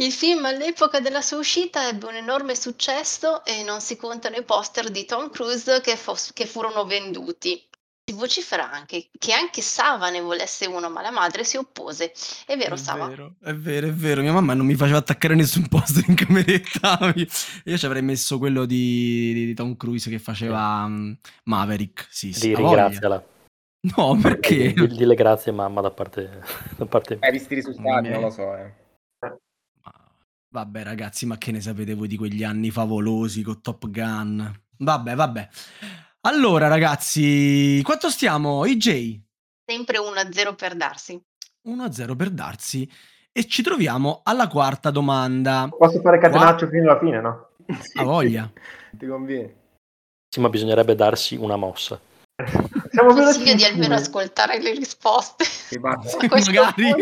Il film all'epoca della sua uscita ebbe un enorme successo e non si contano i poster di Tom Cruise che, fos- che furono venduti. Si vocifera anche che anche Sava ne volesse uno, ma la madre si oppose. È vero, È Sava? vero, è vero, è vero. Mia mamma non mi faceva attaccare nessun posto in cameretta. Io ci avrei messo quello di, di Tom Cruise che faceva mm, Maverick. Sì, sì. Di voglia. ringraziala. No, perché? Di- Dille grazie mamma da parte, da parte Eh, visti i risultati, non lo so, eh. Vabbè, ragazzi, ma che ne sapete voi di quegli anni favolosi con Top Gun? Vabbè, vabbè. Allora, ragazzi, quanto stiamo? IJ Sempre 1-0 per darsi. 1-0 per darsi. E ci troviamo alla quarta domanda. Posso fare catenaccio fino alla fine, no? Ha voglia. Ti conviene. Sì, ma bisognerebbe darsi una mossa. Siamo Consiglio di almeno ascoltare le risposte. Sì, basta. A questo Magari.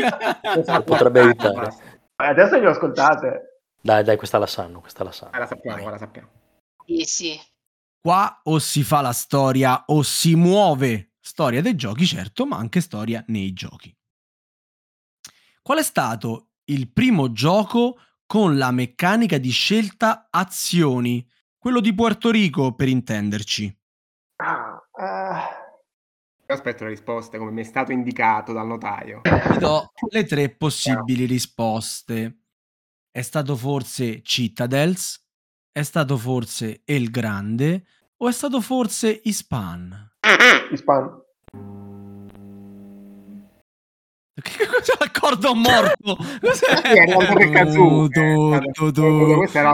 punto. Potrebbe aiutare. Basta. Adesso le ho ascoltate. Dai, dai, questa la sanno, questa la sanno. Eh, la sappiamo, la sappiamo. Sì, sì. Qua o si fa la storia o si muove. Storia dei giochi, certo, ma anche storia nei giochi. Qual è stato il primo gioco con la meccanica di scelta azioni? Quello di Puerto Rico, per intenderci. Ah, ah. Io aspetto le risposte come mi è stato indicato dal notaio. Vi do le tre possibili risposte. È stato forse Citadels? È stato forse El Grande? O è stato forse Ispan? Ispan. Che cos'è l'accordo morto? Cos'è? Sì, è eh, questa era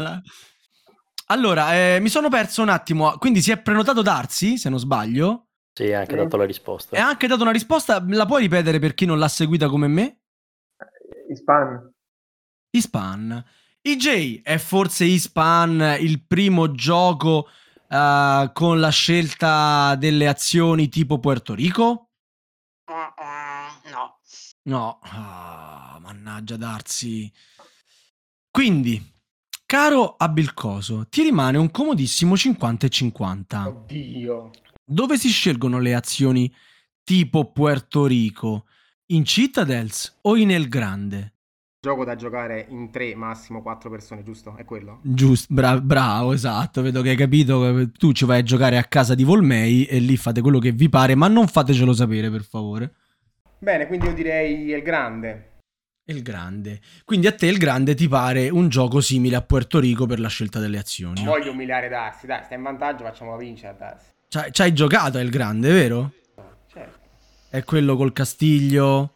la Allora- eh, mi sono perso un attimo. Quindi si è prenotato Darsi, se non sbaglio, Sì, ha anche Sì. dato la risposta. e ha anche dato una risposta. La puoi ripetere per chi non l'ha seguita come me? Ispan. Ispan. IJ è forse Ispan il primo gioco eh, con la scelta delle azioni tipo Puerto Rico? No. No, Ah, mannaggia Darsi. Quindi, caro Abilcoso, ti rimane un comodissimo 50 e 50. Oddio. Dove si scelgono le azioni tipo Puerto Rico? In Citadels o in El Grande? Gioco da giocare in tre, massimo quattro persone, giusto? È quello? Giusto, bra- bravo, esatto. Vedo che hai capito. Tu ci vai a giocare a casa di Volmei e lì fate quello che vi pare, ma non fatecelo sapere, per favore. Bene, quindi io direi il grande. Il grande. Quindi a te il grande ti pare un gioco simile a Puerto Rico per la scelta delle azioni. Non voglio umiliare Darsi, dai, stai in vantaggio, facciamo vincere a Darsi. Ci hai giocato il grande, vero? Certo. È quello col castiglio,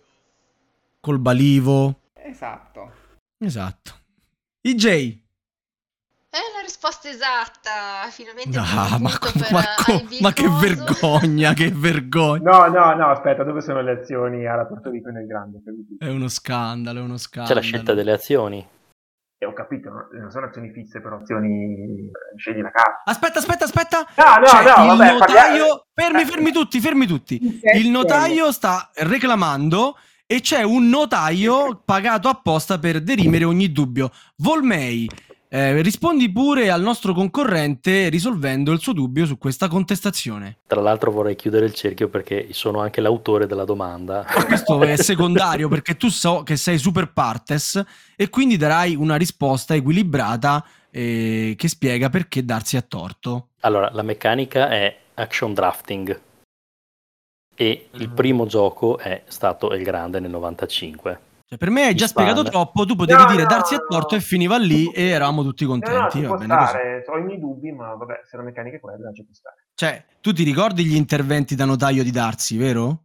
col balivo. Esatto. Esatto. IJ. È la risposta esatta. Finalmente un ma, per ma co- ma che vergogna, che vergogna. No, no, no, aspetta, dove sono le azioni alla Porto Rico nel grande? capito? È uno scandalo, è uno C'è scandalo. la scelta delle azioni. E ho capito, no? non sono azioni fisse, però azioni... scegli la carta. Aspetta, aspetta, aspetta. No, no, C'è no, il vabbè, notaio. parliamo- Fermi, Eh. fermi tutti, fermi tutti. Il notaio sta reclamando e c'è un notaio pagato apposta per derimere ogni dubbio. Volmei, eh, rispondi pure al nostro concorrente risolvendo il suo dubbio su questa contestazione. Tra l'altro vorrei chiudere il cerchio perché sono anche l'autore della domanda. Questo è secondario perché tu so che sei super partes e quindi darai una risposta equilibrata eh, che spiega perché darsi a torto. Allora, la meccanica è action drafting e il primo gioco è stato Il Grande nel 95. Cioè, per me hai già Span. spiegato troppo, tu potevi No, dire no, darsi a no. torto e finiva lì e eravamo tutti No, no, contenti. così. stare, ho i miei dubbi, ma vabbè, se la meccanica è quella, ci può stare. Cioè, tu ti ricordi gli interventi da notaio di Darsi, vero?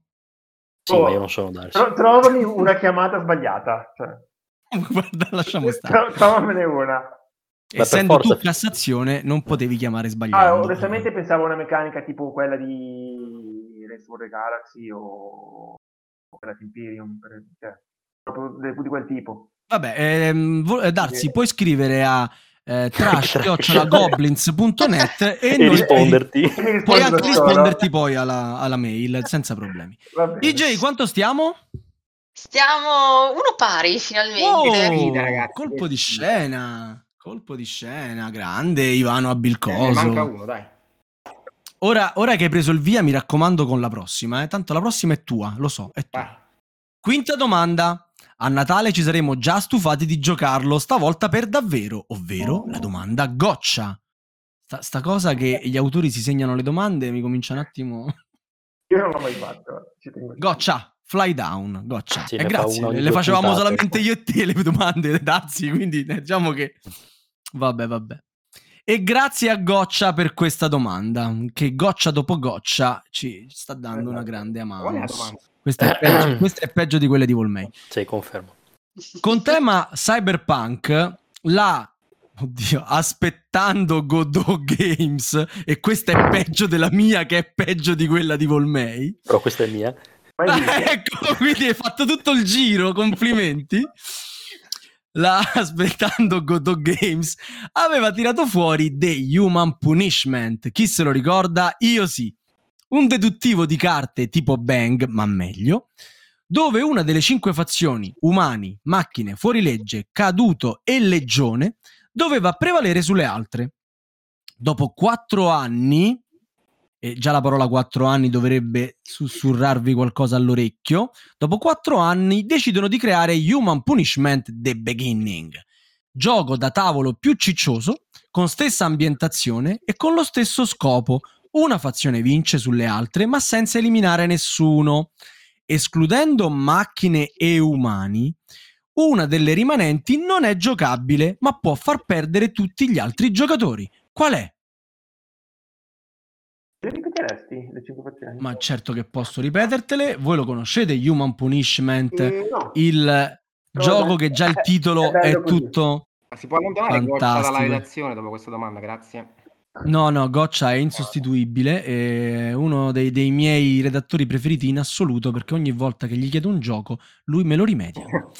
Sì, Oh. ma io non sono Darsi. Tro- trovami una chiamata sbagliata, cioè, Guarda, lasciamo stare. tro- trovamene una. per Essendo forza- tu Cassazione, non potevi chiamare Ah, sbagliando. onestamente pensavo a una meccanica tipo quella di Race for the Galaxy o, o quella di Imperium, per, cioè, proprio di quel tipo. Vabbè, ehm, eh, Darsi, puoi scrivere a eh, Trash. trash.goblins.net e, E noi risponderti. Puoi anche risponderti poi alla, alla mail senza problemi. DJ, quanto stiamo? Stiamo uno pari finalmente. Oh, ragazzi, colpo di scena. Colpo di scena, grande Ivano Eh, ne Abilcoso. manca uno, dai. Ora, ora che hai preso il via, mi raccomando con la prossima, eh. tanto la prossima è tua, lo so, è tua. Quinta domanda. A Natale ci saremo già stufati di giocarlo, stavolta per davvero, ovvero la domanda goccia. Sta, sta cosa che gli autori si segnano le domande mi comincia un attimo... Io non l'ho mai fatto. Goccia, fly down, goccia. Sì, Eh, grazie, le facevamo puntate. solamente io e te le domande, Darsi, quindi eh, diciamo che... Vabbè, vabbè. E grazie a Goccia per questa domanda, che goccia dopo goccia ci sta dando una grande è la mano. Questa è, peggio, questa è peggio di quelle di Volmei. Sì, confermo. Con tema cyberpunk, la oddio, aspettando Godot Games, e questa è peggio della mia, che è peggio di quella di Volmei. Però questa è mia. Visto? ecco, quindi hai fatto tutto il giro, complimenti. La aspettando Godot Games aveva tirato fuori The Human Punishment. Chi se lo ricorda? Io sì. Un deduttivo di carte tipo Bang, ma meglio, dove una delle cinque fazioni, umani, macchine, fuorilegge, caduto e legione, doveva prevalere sulle altre. Dopo quattro anni, e già la parola quattro anni dovrebbe sussurrarvi qualcosa all'orecchio, dopo quattro anni decidono di creare Human Punishment The Beginning, gioco da tavolo più ciccioso, con stessa ambientazione e con lo stesso scopo. Una fazione vince sulle altre, ma senza eliminare nessuno. Escludendo macchine e umani, una delle rimanenti non è giocabile, ma può far perdere tutti gli altri giocatori. Qual è? Le ripeteresti le cinque fazioni? Ma certo che posso ripetertele. Voi lo conoscete, Human Punishment, Eh, no. il gioco che già il titolo è è tutto... Ma si può allontanare Goccia dalla Fantastico. redazione dopo questa domanda, grazie. No, no, Goccia è insostituibile, è uno dei, dei miei redattori preferiti in assoluto perché ogni volta che gli chiedo un gioco lui me lo rimedia.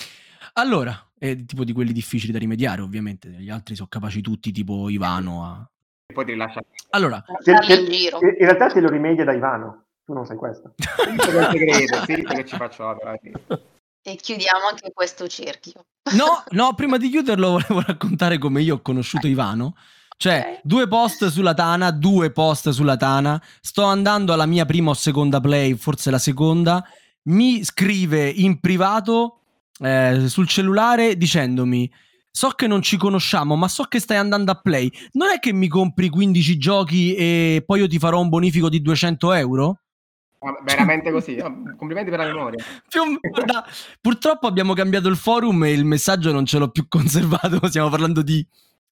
Allora, è tipo di quelli difficili da rimediare ovviamente, gli altri sono capaci tutti tipo Ivano a... E poi ti rilascia Allora, Te- te- in realtà te lo rimedia da Ivano. Tu non sai questo. il segreto, sì, che ci faccio la E chiudiamo anche questo cerchio. No, no, prima di chiuderlo volevo raccontare come io ho conosciuto Ivano. Cioè, due post sulla Tana, due post sulla Tana. Sto andando alla mia prima o seconda play, forse la seconda. Mi scrive in privato eh, sul cellulare dicendomi: So che non ci conosciamo, ma so che stai andando a play. Non è che mi compri 15 giochi e poi io ti farò un bonifico di 200 euro? Ah, veramente così. Ah, Complimenti per la memoria. Guarda, purtroppo abbiamo cambiato il forum e il messaggio non ce l'ho più conservato. Stiamo parlando di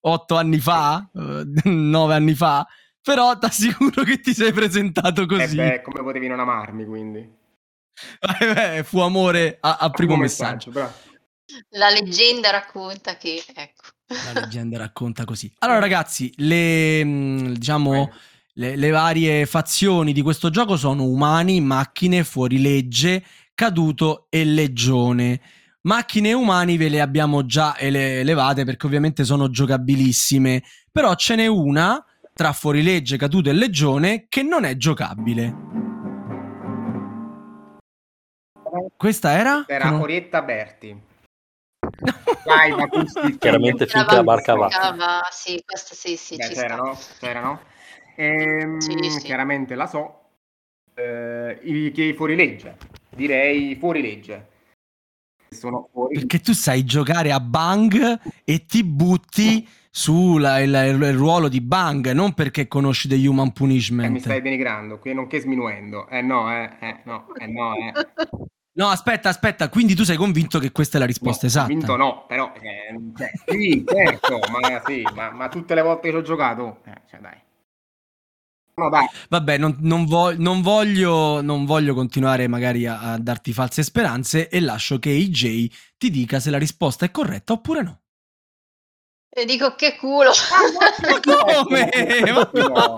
otto anni fa, eh, nove anni fa. Però ti assicuro che ti sei presentato E così. Eh beh, come potevi non amarmi, quindi? Eh, beh, fu amore a, a primo messaggio. bravo. La leggenda racconta che, ecco. La leggenda racconta così. Allora, ragazzi, le mh, diciamo le, le varie fazioni di questo gioco sono umani, macchine, fuorilegge, caduto e legione. Macchine e umani ve le abbiamo già ele- elevate perché ovviamente sono giocabilissime, però ce n'è una tra fuorilegge, caduto e legione che non è giocabile. Questa era? Era Che non- Orietta Berti. Live acoustic. Chiaramente finché la barca va. Sì, questo sì, sì, Beh, ci c'era, sta. no? C'era, no? Ehm, Sì, sì. Chiaramente la so. Eh, i, che fuorilegge. Direi fuorilegge. Sono fuori. Perché tu sai giocare a Bang e ti butti sul ruolo di Bang, non perché conosci The Human Eh, mi Punishment. stai denigrando, qui nonché sminuendo. Eh no, eh, eh no, eh no, eh. No, aspetta, aspetta, quindi tu sei convinto che questa è la risposta No, esatta? Vinto no, però eh, cioè, sì, certo, ma, sì, ma, ma tutte le volte che ho giocato, eh, cioè dai. No, dai, Vabbè, non, non vo- non voglio, non voglio continuare magari a, a darti false speranze e lascio che AJ ti dica se la risposta è corretta oppure no. E dico che culo. Ma come? Ma, No.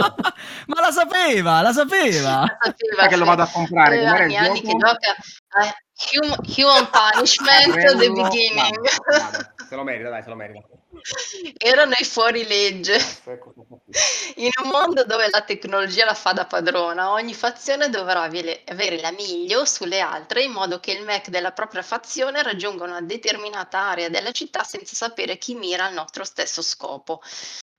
ma la sapeva, la sapeva. Sapeva Sai che lo vado a comprare, anni anni che gioca a Hum- Human Punishment The Fratello, Beginning. Se lo merita, dai, se lo merita. Erano i fuorilegge. In un mondo dove la tecnologia la fa da padrona, ogni fazione dovrà avere la miglio sulle altre in modo che il mech della propria fazione raggiunga una determinata area della città senza sapere chi mira al nostro stesso scopo.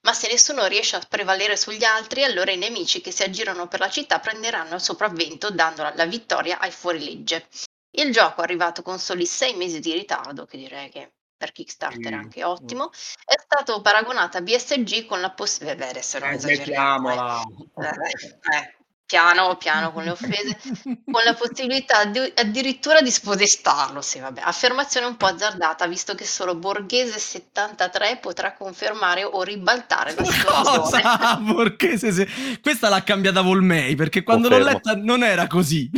Ma se nessuno riesce a prevalere sugli altri, allora i nemici che si aggirano per la città prenderanno il sopravvento dando la vittoria ai fuorilegge. Il gioco, arrivato con soli sei mesi di ritardo, che direi che per Kickstarter è Mm, anche ottimo, è stato paragonato a BSG con la possibilità. adesso non Eh, esageriamo. eh. Eh, eh, piano, piano con le offese, con la possibilità di- addirittura di spodestarlo. Sì, vabbè. Affermazione un po' azzardata, visto che solo Borghese 73 potrà confermare o ribaltare la situazione. Cosa? Borghese se- Questa l'ha cambiata Volmei perché quando l'ho Confermo. letta non era così.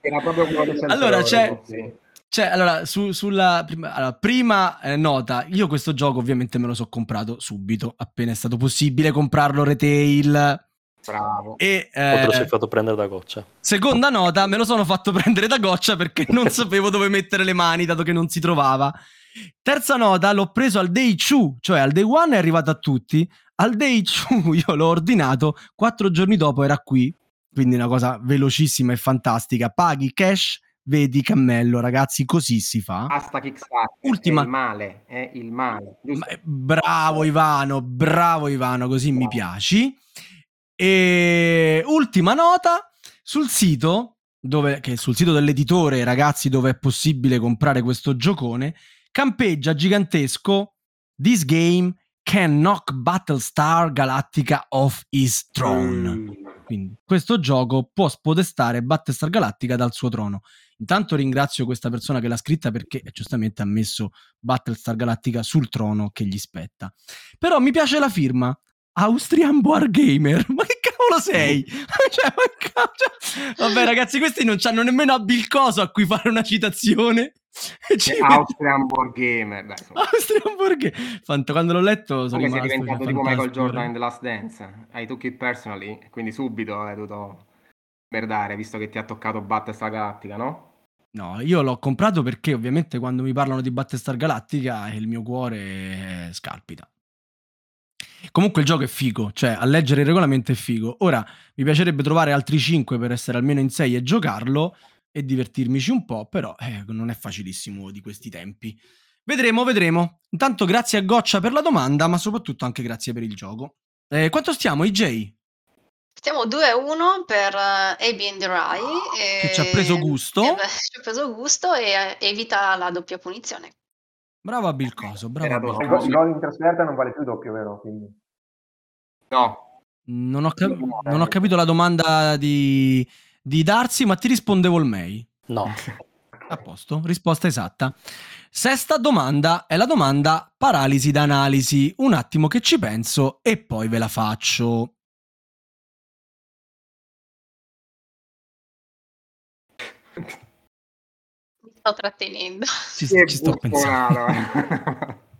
Era proprio quello che Allora, c'è- sì. Cioè, allora, su- sulla prima, allora, prima, eh, nota, io questo gioco ovviamente me lo so comprato subito, appena è stato possibile comprarlo retail. Bravo. E O te lo sei eh, fatto prendere da goccia. seconda nota, me lo sono fatto prendere da goccia perché non sapevo dove mettere le mani, dato che non si trovava. Terza nota, l'ho preso al day 2, cioè al day 1 è arrivato a tutti, al day 2 io l'ho ordinato, quattro giorni dopo era qui, quindi una cosa velocissima e fantastica. Paghi cash, vedi cammello, ragazzi, così si fa. Basta Kickstarter. Ultima- È il male, è il male. Ma- Bravo Ivano, bravo Ivano, così mi Bravo. piaci. E ultima nota sul sito, dove, che è sul sito dell'editore, ragazzi, dove è possibile comprare questo giocone, campeggia gigantesco This game can knock Battlestar Galactica off his throne. Mm. Quindi questo gioco può spodestare Battlestar Galactica dal suo trono. Intanto ringrazio questa persona che l'ha scritta perché giustamente ha messo Battlestar Galactica sul trono che gli spetta. Però mi piace la firma. Austrian Board Gamer, ma che cavolo sei? Cioè, ma ca- cioè- Vabbè, ragazzi, questi non hanno nemmeno Abilcoso a cui fare una citazione. Ci Austrian Board Gamer. Dai, insomma. Austrian Board Gamer. Fant- quando l'ho letto sono Come sei rimasto, diventato cioè, tipo Michael Jordan in The Last Dance? I took it personally, quindi subito hai dovuto merdare, visto che ti ha toccato Battlestar Galactica, no? No, io l'ho comprato perché ovviamente quando mi parlano di Battlestar Galactica il mio cuore eh, scalpita. Comunque il gioco è figo, cioè a leggere il regolamento è figo. Ora mi piacerebbe trovare altri 5 per essere almeno in 6 e giocarlo e divertirmici un po', però eh, non è facilissimo di questi tempi. Vedremo, vedremo. Intanto grazie a Goccia per la domanda, ma soprattutto anche grazie per il gioco. Eh, quanto stiamo, IJ? Stiamo 2-1 per uh, AB and Rai. Che ci ha preso gusto. eh, beh, ci ha preso gusto e eh, evita la doppia punizione. Bravo a Bilcoso, bravo Era a dopo. Il Bilcoso. gol- il gol in trasferta non vale più doppio, vero? Quindi... No, Non ho, cap- non ho capito la domanda di, di Darsi, ma ti risponde Volmei. No, A posto, risposta esatta. Sesta domanda è la domanda paralisi d'analisi. Un attimo che ci penso e poi ve la faccio. Mi sto trattenendo. Ci, Che ci sto pensando.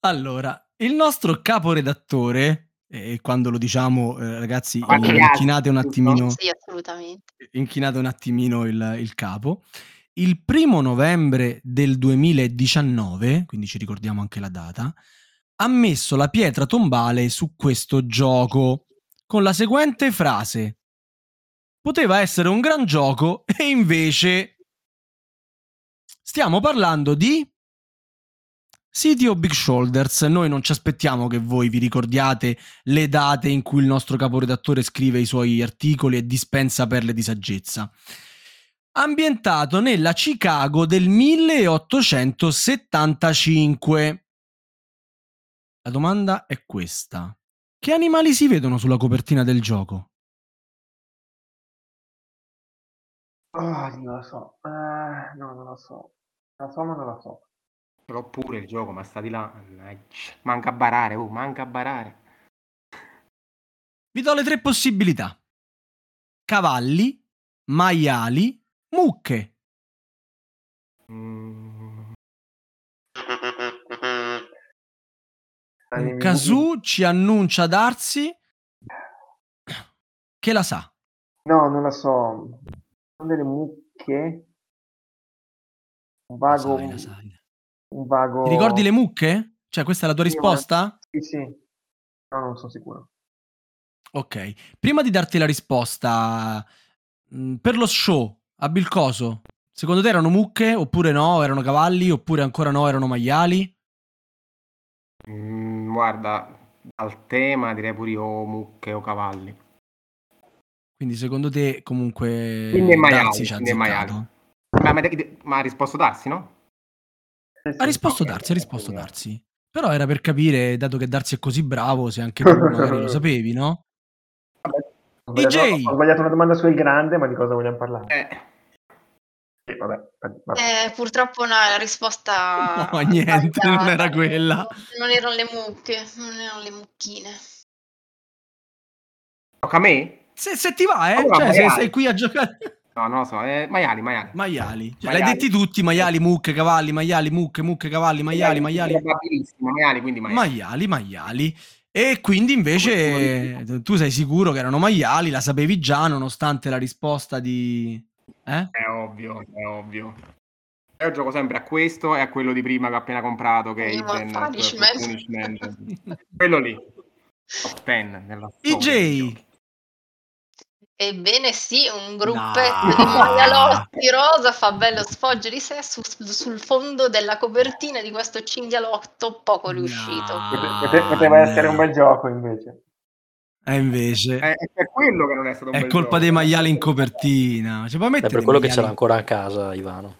Allora, il nostro caporedattore, e quando lo diciamo, eh, ragazzi, inchinate un attimino, Sì, assolutamente. inchinate un attimino il, il capo. Il primo novembre del 2019, quindi ci ricordiamo anche la data, ha messo la pietra tombale su questo gioco con la seguente frase. Poteva essere un gran gioco e invece stiamo parlando di City o Big Shoulders. Noi non ci aspettiamo che voi vi ricordiate le date in cui il nostro caporedattore scrive i suoi articoli e dispensa perle di saggezza. Ambientato nella Chicago del 1875. La domanda è questa. Che animali si vedono sulla copertina del gioco? Oh, non lo so. Eh, no, non lo so. La so, ma non la so. L'ho pure il gioco, ma sta di là. Manca a barare, oh, manca a barare. Vi do le tre possibilità. Cavalli, maiali, mucche. Mm, Kazoo ci annuncia Darsi che la sa. No, non la so. Delle mucche. Un vago. sai, sai. Un vago. Ti ricordi le mucche? Cioè, questa è la tua Sì, risposta? Sì, sì. No, non sono sicuro. Ok. Prima di darti la risposta, mh, per lo show a Bilcoso, secondo te erano mucche oppure no? Erano cavalli oppure ancora no? Erano maiali? mm, guarda, dal tema direi pure io mucche o cavalli. Quindi secondo te comunque Quindi è maiali, Darsi ci ha quindi è azzeccato? maiali. Ma, ma- ma ha risposto Darsi, no? Sì. Ha risposto Ok, Darsi, ha risposto quindi- Darsi. Però era per capire, dato che Darsi è così bravo, se anche tu magari lo sapevi, no? Vabbè, ho sbagliato- DJ! Ho sbagliato una domanda sul grande, ma di cosa vogliamo parlare? Eh, Sì, vabbè, vabbè. Eh, purtroppo no, la risposta No, niente, non era quella. Non erano le mucche, non erano le mucchine. tocca a me? Se, se ti va, eh? Allora, cioè, se maiali. sei qui a giocare... No, non lo so, eh, maiali, maiali. Maiali. Cioè, Maiali. L'hai detti tutti, maiali, mucche, cavalli, maiali, mucche, mucche, cavalli, maiali, maiali. Probabilissimo, maiali, quindi maiali. Maiali, maiali. E quindi invece tu sei sicuro che erano maiali, la sapevi già nonostante la risposta di... Eh? È ovvio, è ovvio. Io gioco sempre a questo e a quello di prima che ho appena comprato, che è Hidden Punishment. Punishment. quello lì. Top 10 nella storia. Ebbene sì, un gruppetto No. di maialotti rosa fa bello sfoggio di sé su- sul fondo della copertina di questo cinghialotto poco riuscito. No. Pote- pote- poteva essere un bel gioco invece. E invece È, è quello che non è stato un è bel colpa gioco. dei maiali in copertina. Cioè, puoi è per quello che maiali- c'era ancora a casa, Ivano.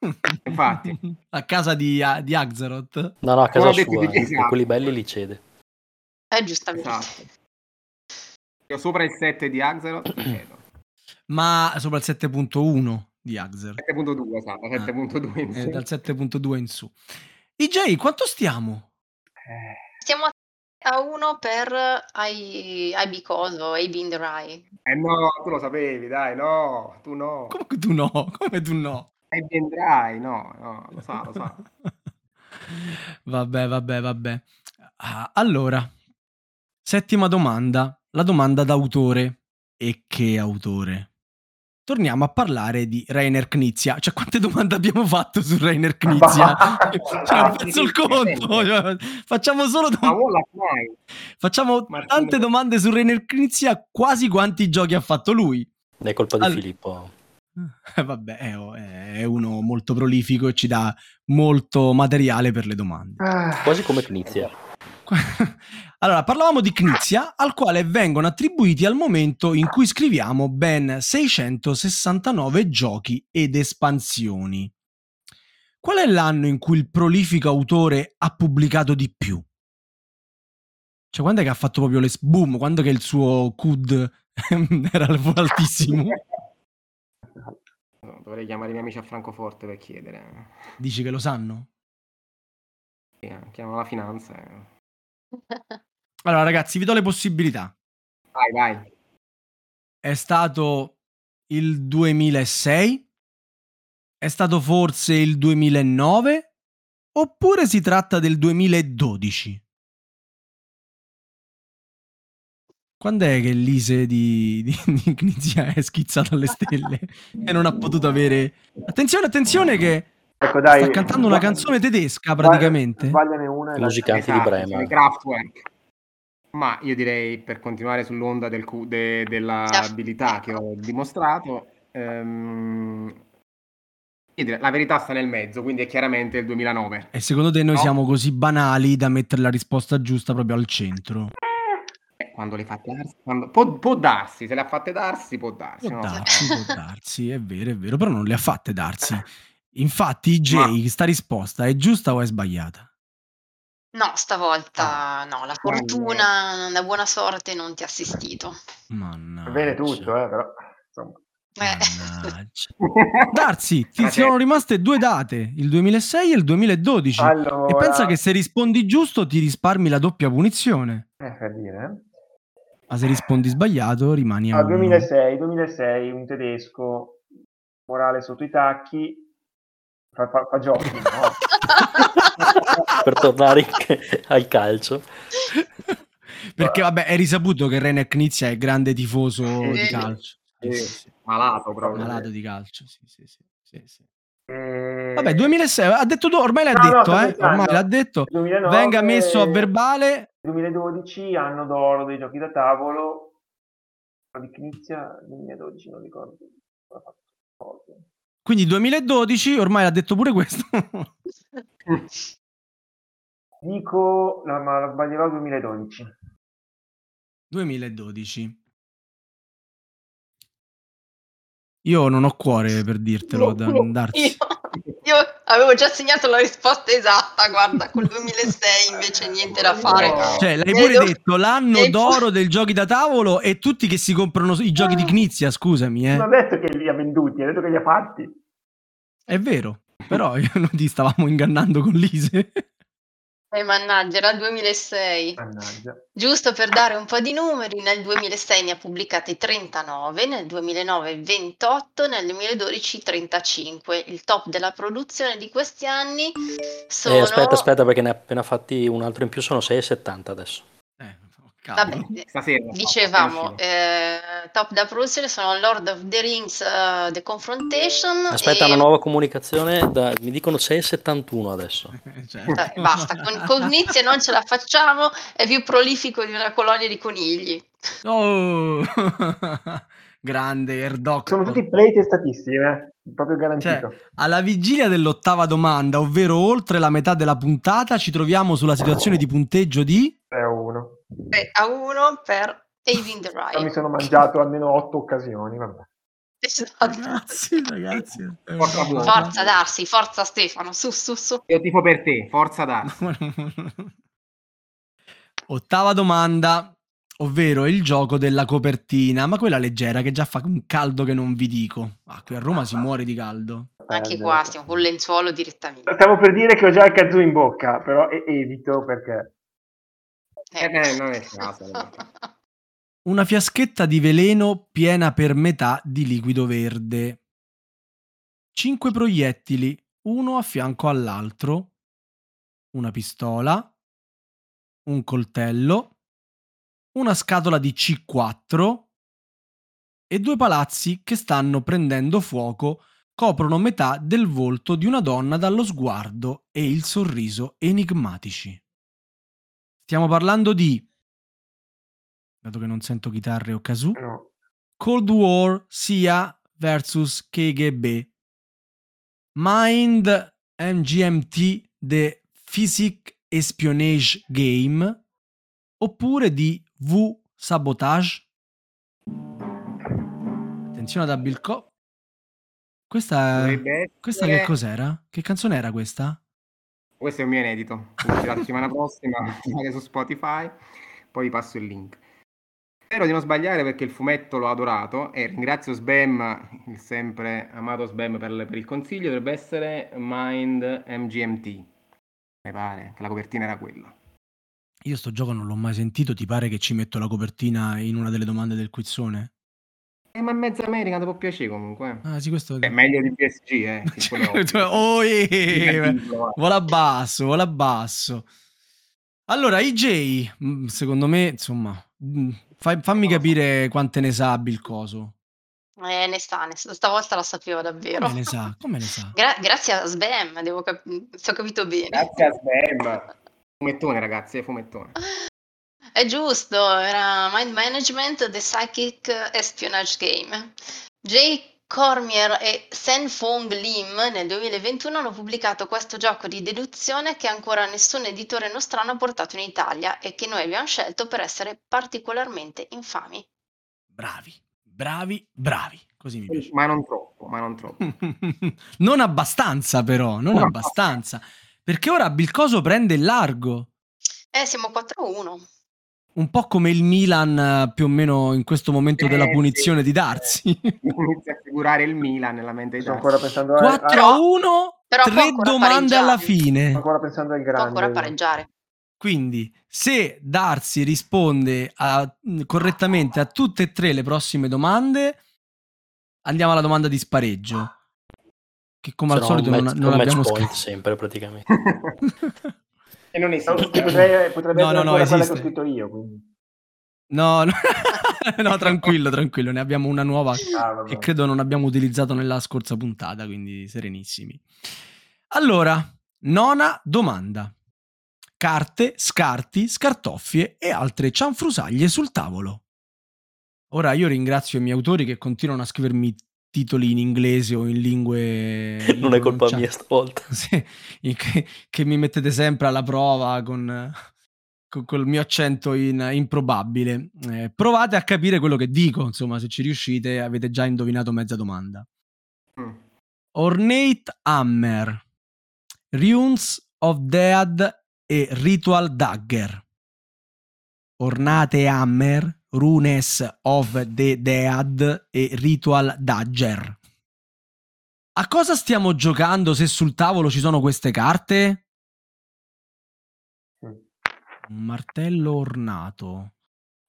Infatti. a casa di, di Axeroth. No, no, a casa Come detto sua, eh, esatto. quelli belli li cede. Eh, giustamente. Esatto. Io sopra il 7 di Axelot, chiedo. Ma sopra il 7.1 di Axeroth. 7.2, esatto, 7.2 in Eh, su. dal 7.2 in su. EJ, quanto stiamo? Eh, Stiamo a- a uno per I, I Coso, A in the Rye. Eh no, tu lo sapevi, dai, no, tu no. Come tu no? Come tu no? E vendrai, no, no, lo sa, lo sa. vabbè, vabbè, vabbè. Ah, allora, settima domanda, la domanda d'autore. E che autore? Torniamo a parlare di Rainer Knizia. Cioè, quante domande abbiamo fatto su Rainer Knizia? cioè, ho perso il conto. Cioè, facciamo solo Ma domande. Facciamo tante domande su Rainer Knizia, quasi quanti giochi ha fatto lui. È colpa di All- Filippo. Eh, vabbè, è, è uno molto prolifico e ci dà molto materiale per le domande. ah, Quasi come Knizia. Allora, parlavamo di Knizia, al quale vengono attribuiti al momento in cui scriviamo ben 669 giochi ed espansioni. Qual è l'anno in cui il prolifico autore ha pubblicato di più? Cioè, quando è che ha fatto proprio le... Boom, quando che il suo CUD era altissimo? Dovrei chiamare i miei amici a Francoforte per chiedere. Dici che lo sanno? Sì, eh, Chiamo la finanza. Allora, ragazzi, vi do le possibilità. Vai, vai. È stato il 2006? È stato forse il 2009? Oppure si tratta del 2012? Quando è che l'Ise di, di, di Knizia è schizzata alle stelle e non ha potuto avere... Attenzione, attenzione che Ecco, dai. sta cantando una canzone tedesca praticamente. Sbagliane una musicanti di Esatto, Bremen. sono i Kraftwerk. Ma io direi, per continuare sull'onda del cu- de- dell'abilità che ho dimostrato, ehm, direi- la verità sta nel mezzo, quindi è chiaramente il 2009. E secondo te noi No. siamo così banali da mettere la risposta giusta proprio al centro? Eh, Quando le fate darsi, quando- può, può darsi, se le ha fatte darsi, può darsi. Può so. darsi, può darsi, è vero, è vero, però non le ha fatte darsi. Infatti, Jay, sta risposta è giusta o è sbagliata? No, stavolta Ah. no, la fortuna, la buona sorte non ti ha assistito. Mannaggia. Va bene tutto, eh, però. Insomma. Eh. Darsi, ti Grazie. sono rimaste due date, il 2006 e il 2012. Allora, E pensa che se rispondi giusto ti risparmi la doppia punizione. eh, per dire, eh. Ma se rispondi sbagliato rimani a Ah, uno. 2006, 2006, un tedesco, morale sotto i tacchi, fa, fa- fa giochi, no? per tornare in- al calcio. Perché vabbè, è risaputo che René Knizia è grande tifoso Sì. di calcio. Sì, Sì, sì. Malato proprio. Malato di calcio, sì, sì, sì, sì, sì. Eh, Vabbè, 2006, ha detto tu, ormai l'ha No, no, detto, sto eh, ormai l'ha detto. 2009, Venga messo a verbale. 2012, anno d'oro dei giochi da tavolo, di Knizia, 2012, non ricordo. Quindi 2012, ormai l'ha detto pure questo. Dico, no, ma la sbaglierò 2012. 2012. Io non ho cuore per dirtelo, da darsi. Io, io avevo già segnato la risposta esatta, guarda, col 2006 invece niente da fare. Cioè, l'hai pure Vedo- detto l'anno vedo- d'oro del giochi da tavolo e tutti che si comprano i giochi di Knizia, scusami, eh. Non ha detto che li ha venduti, ha detto che li ha fatti. È vero, però noi ti stavamo ingannando con l'Ise. Eh, mannaggia, era il 2006. Mannaggia. Giusto per dare un po' di numeri, nel 2006 ne ha pubblicati 39, nel 2009 28, nel 2012 35. Il top della produzione di questi anni sono... Eh, aspetta, aspetta, perché ne ha appena fatti un altro in più, sono 6,70 adesso. Eh, Vabbè, cavolo. Stasera. dicevamo, eh, top della produzione sono Lord of the Rings, eh, The Confrontation. Aspetta, e... una nuova comunicazione, da- mi dicono 6,71 adesso. Certo. Eh, basta, con, con Nizia non ce la facciamo, è più prolifico di una colonia di conigli. Oh, grande Erdoc. Sono tutti play testatissimi, eh? proprio garantito. Cioè, alla vigilia dell'ottava domanda, ovvero oltre la metà della puntata, ci troviamo sulla situazione di punteggio di 3 a 1. 3 a 1 per Avin the Però mi sono mangiato almeno 8 occasioni, vabbè. Esatto. Ragazzi, ragazzi. è Forza Forza Darsi, forza Stefano, su su su. Io tifo per te, forza da. Ottava domanda, ovvero il gioco della copertina, ma quella leggera che già fa un caldo che non vi dico. Ah, qui a Roma si muore di caldo. Anche Eh, qua stiamo con lenzuolo direttamente. Stavo per dire che ho già il kazoo in bocca, però evito perché... Eh, eh, non è caso. Una fiaschetta di veleno piena per metà di liquido verde. Cinque proiettili, uno a fianco all'altro. Una pistola. Un coltello. Una scatola di C4. E due palazzi che stanno prendendo fuoco coprono metà del volto di una donna dallo sguardo e il sorriso enigmatici. Stiamo parlando di, dato che non sento chitarre o kazoo, No. Cold War CIA vs KGB, Mind MGMT The Physic Espionage Game, oppure di V Sabotage. Attenzione ad Bill Co. Questa, questa che cos'era? Che canzone era questa? Questo è un mio inedito. La settimana prossima anche su Spotify. poi vi passo il link. Spero di non sbagliare perché il fumetto l'ho adorato e ringrazio Sbam, il sempre amato Sbam per, per il consiglio, dovrebbe essere Mind MGMT. Mi pare che la copertina era quella. Io sto gioco non l'ho mai sentito, ti pare che ci metto la copertina in una delle domande del quizzone? Eh, ma mezza America ti può piacere comunque. Ah, sì, questo è meglio di PSG, eh. oh, eh, Negativo, eh. vola basso, vola basso. Allora, IJ, mm, secondo me, insomma, mm, fai- fammi capire quante ne sa Bill Coso. Eh, ne sa, ne sa. Stavolta la sapevo davvero. Come ne sa? Come ne sa? Gra- grazie a Sbam, devo cap- se ho capito bene. Grazie a Sbam. Fumettone, ragazzi, è fumettone. È giusto, era Mind Management The Psychic Espionage Game. Jay Cormier e Sen Fong Lim nel 2021 hanno pubblicato questo gioco di deduzione che ancora nessun editore nostrano ha portato in Italia e che noi abbiamo scelto per essere particolarmente infami. Bravi, bravi, bravi. Così mi piace. Ma non troppo, ma non troppo. non abbastanza, però, non No. abbastanza. Perché ora Bill Coso prende il largo. Eh, siamo 4-1. Un po' come il Milan, eh, più o meno in questo momento della Eh, punizione sì. di Darsi. Inizia a figurare il Milan nella mente di Sto Darsi. ancora pensando a, 4 a- a 1, però tre domande alla sto fine. ancora pensando al grande. ancora pareggiare. Quindi, se Darsi risponde a- correttamente a tutte e tre le prossime domande, andiamo alla domanda di spareggio. Che come al Se no, solito non, non abbiamo point scritto. sempre praticamente. e non No, esiste. potrei- potrebbe No, essere no, no, quella che esiste. ho scritto io. Quindi. No, no, no, tranquillo, tranquillo. Ne abbiamo una nuova Ah, che credo non abbiamo utilizzato nella scorsa puntata, quindi serenissimi. Allora, nona domanda. Carte, scarti, scartoffie e altre cianfrusaglie sul tavolo. Ora io ringrazio i miei autori che continuano a scrivermi titoli in inglese o in lingue... non è colpa mia stavolta. Sì, in- che, che mi mettete sempre alla prova con, con col mio accento in- improbabile. Eh, provate a capire quello che dico, insomma, se ci riuscite avete già indovinato mezza domanda. Mm. Ornate Hammer, Runes of Dead e Ritual Dagger. Ornate Hammer, Runes of the Dead e Ritual Dagger. A cosa stiamo giocando se sul tavolo ci sono queste carte? Un martello ornato,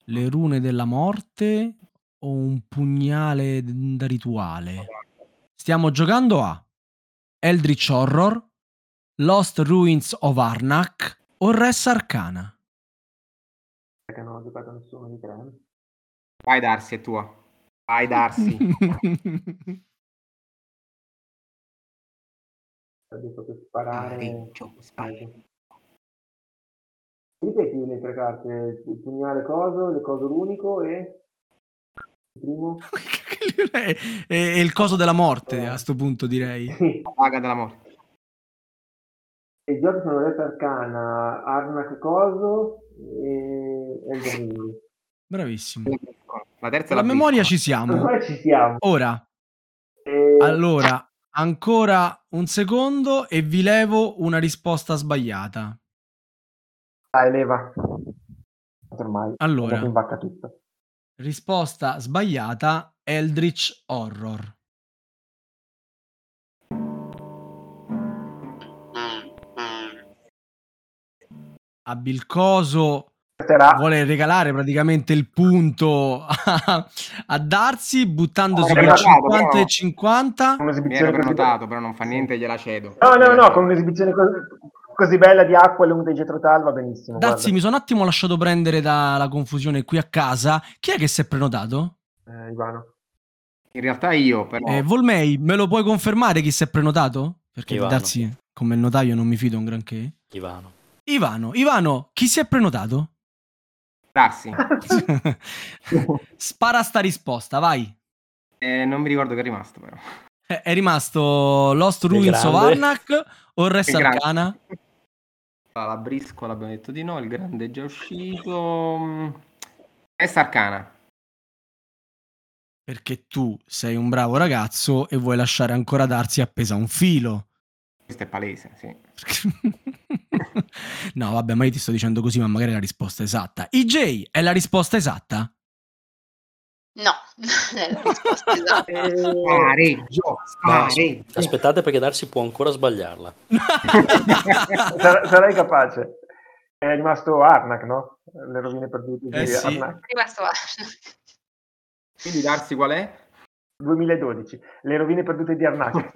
le rune della morte o un pugnale da rituale? Stiamo giocando a Eldritch Horror, Lost Ruins of Arnak o Res Arcana? Perché non ho giocato a nessuno di tre. Vai Darsi, è tua. Vai Darsi. Ho detto che sparare. Pareggio. Ripeti le tre carte: il pugnale coso, le coso l'unico e. Il primo? è, è il coso della morte a sto punto direi. Sì. La paga della morte. E I giochi sono Res Arcana, Arnak Coso e Elden Ring. Bravissimo. La terza è la memoria ci siamo. Ci siamo. Ora, E- allora, ancora un secondo e vi levo una risposta sbagliata. Dai, leva. Ormai. Allora. Risposta sbagliata, Eldritch Horror. A Bilcoso vuole regalare praticamente il punto a, a Darsi buttandosi prenotato, 50 però. e 50. Mi Un'esibizione ero così prenotato, però non fa niente, gliela cedo. No, no, no, con un'esibizione così, così bella di acqua e lunga di Getrotal va benissimo. Darsi, mi sono un attimo lasciato prendere dalla confusione qui a casa. Chi è che si è prenotato? Eh, Ivano. In realtà io, però... Eh, Volmei, me lo puoi confermare chi si è prenotato? Perché Ivano. Darsi, come il notaio, non mi fido un granché. Ivano. Ivano, Ivano, chi si è prenotato? Darsi. Spara sta risposta, vai. Eh, non mi ricordo che è rimasto, però. Eh, È rimasto Lost Ruins of. Arnak o Res. Arcana? La briscola abbiamo detto di no, il grande è già uscito. È Arcana. Perché tu sei un bravo ragazzo e vuoi lasciare ancora Darsi appesa a un filo. Questo è palese, sì. no, vabbè, ma io ti sto dicendo così, ma magari è la risposta esatta. IJ è la risposta esatta? No, non è la risposta esatta. Spareggio, Ma spareggio. aspettate perché Darsi può ancora sbagliarla. Sar- sarai capace. È rimasto Arnak, no? Le rovine perdute di Eh sì. Arnak. Rimasto Quindi darsi qual è? 2012. Le rovine perdute di Arnak.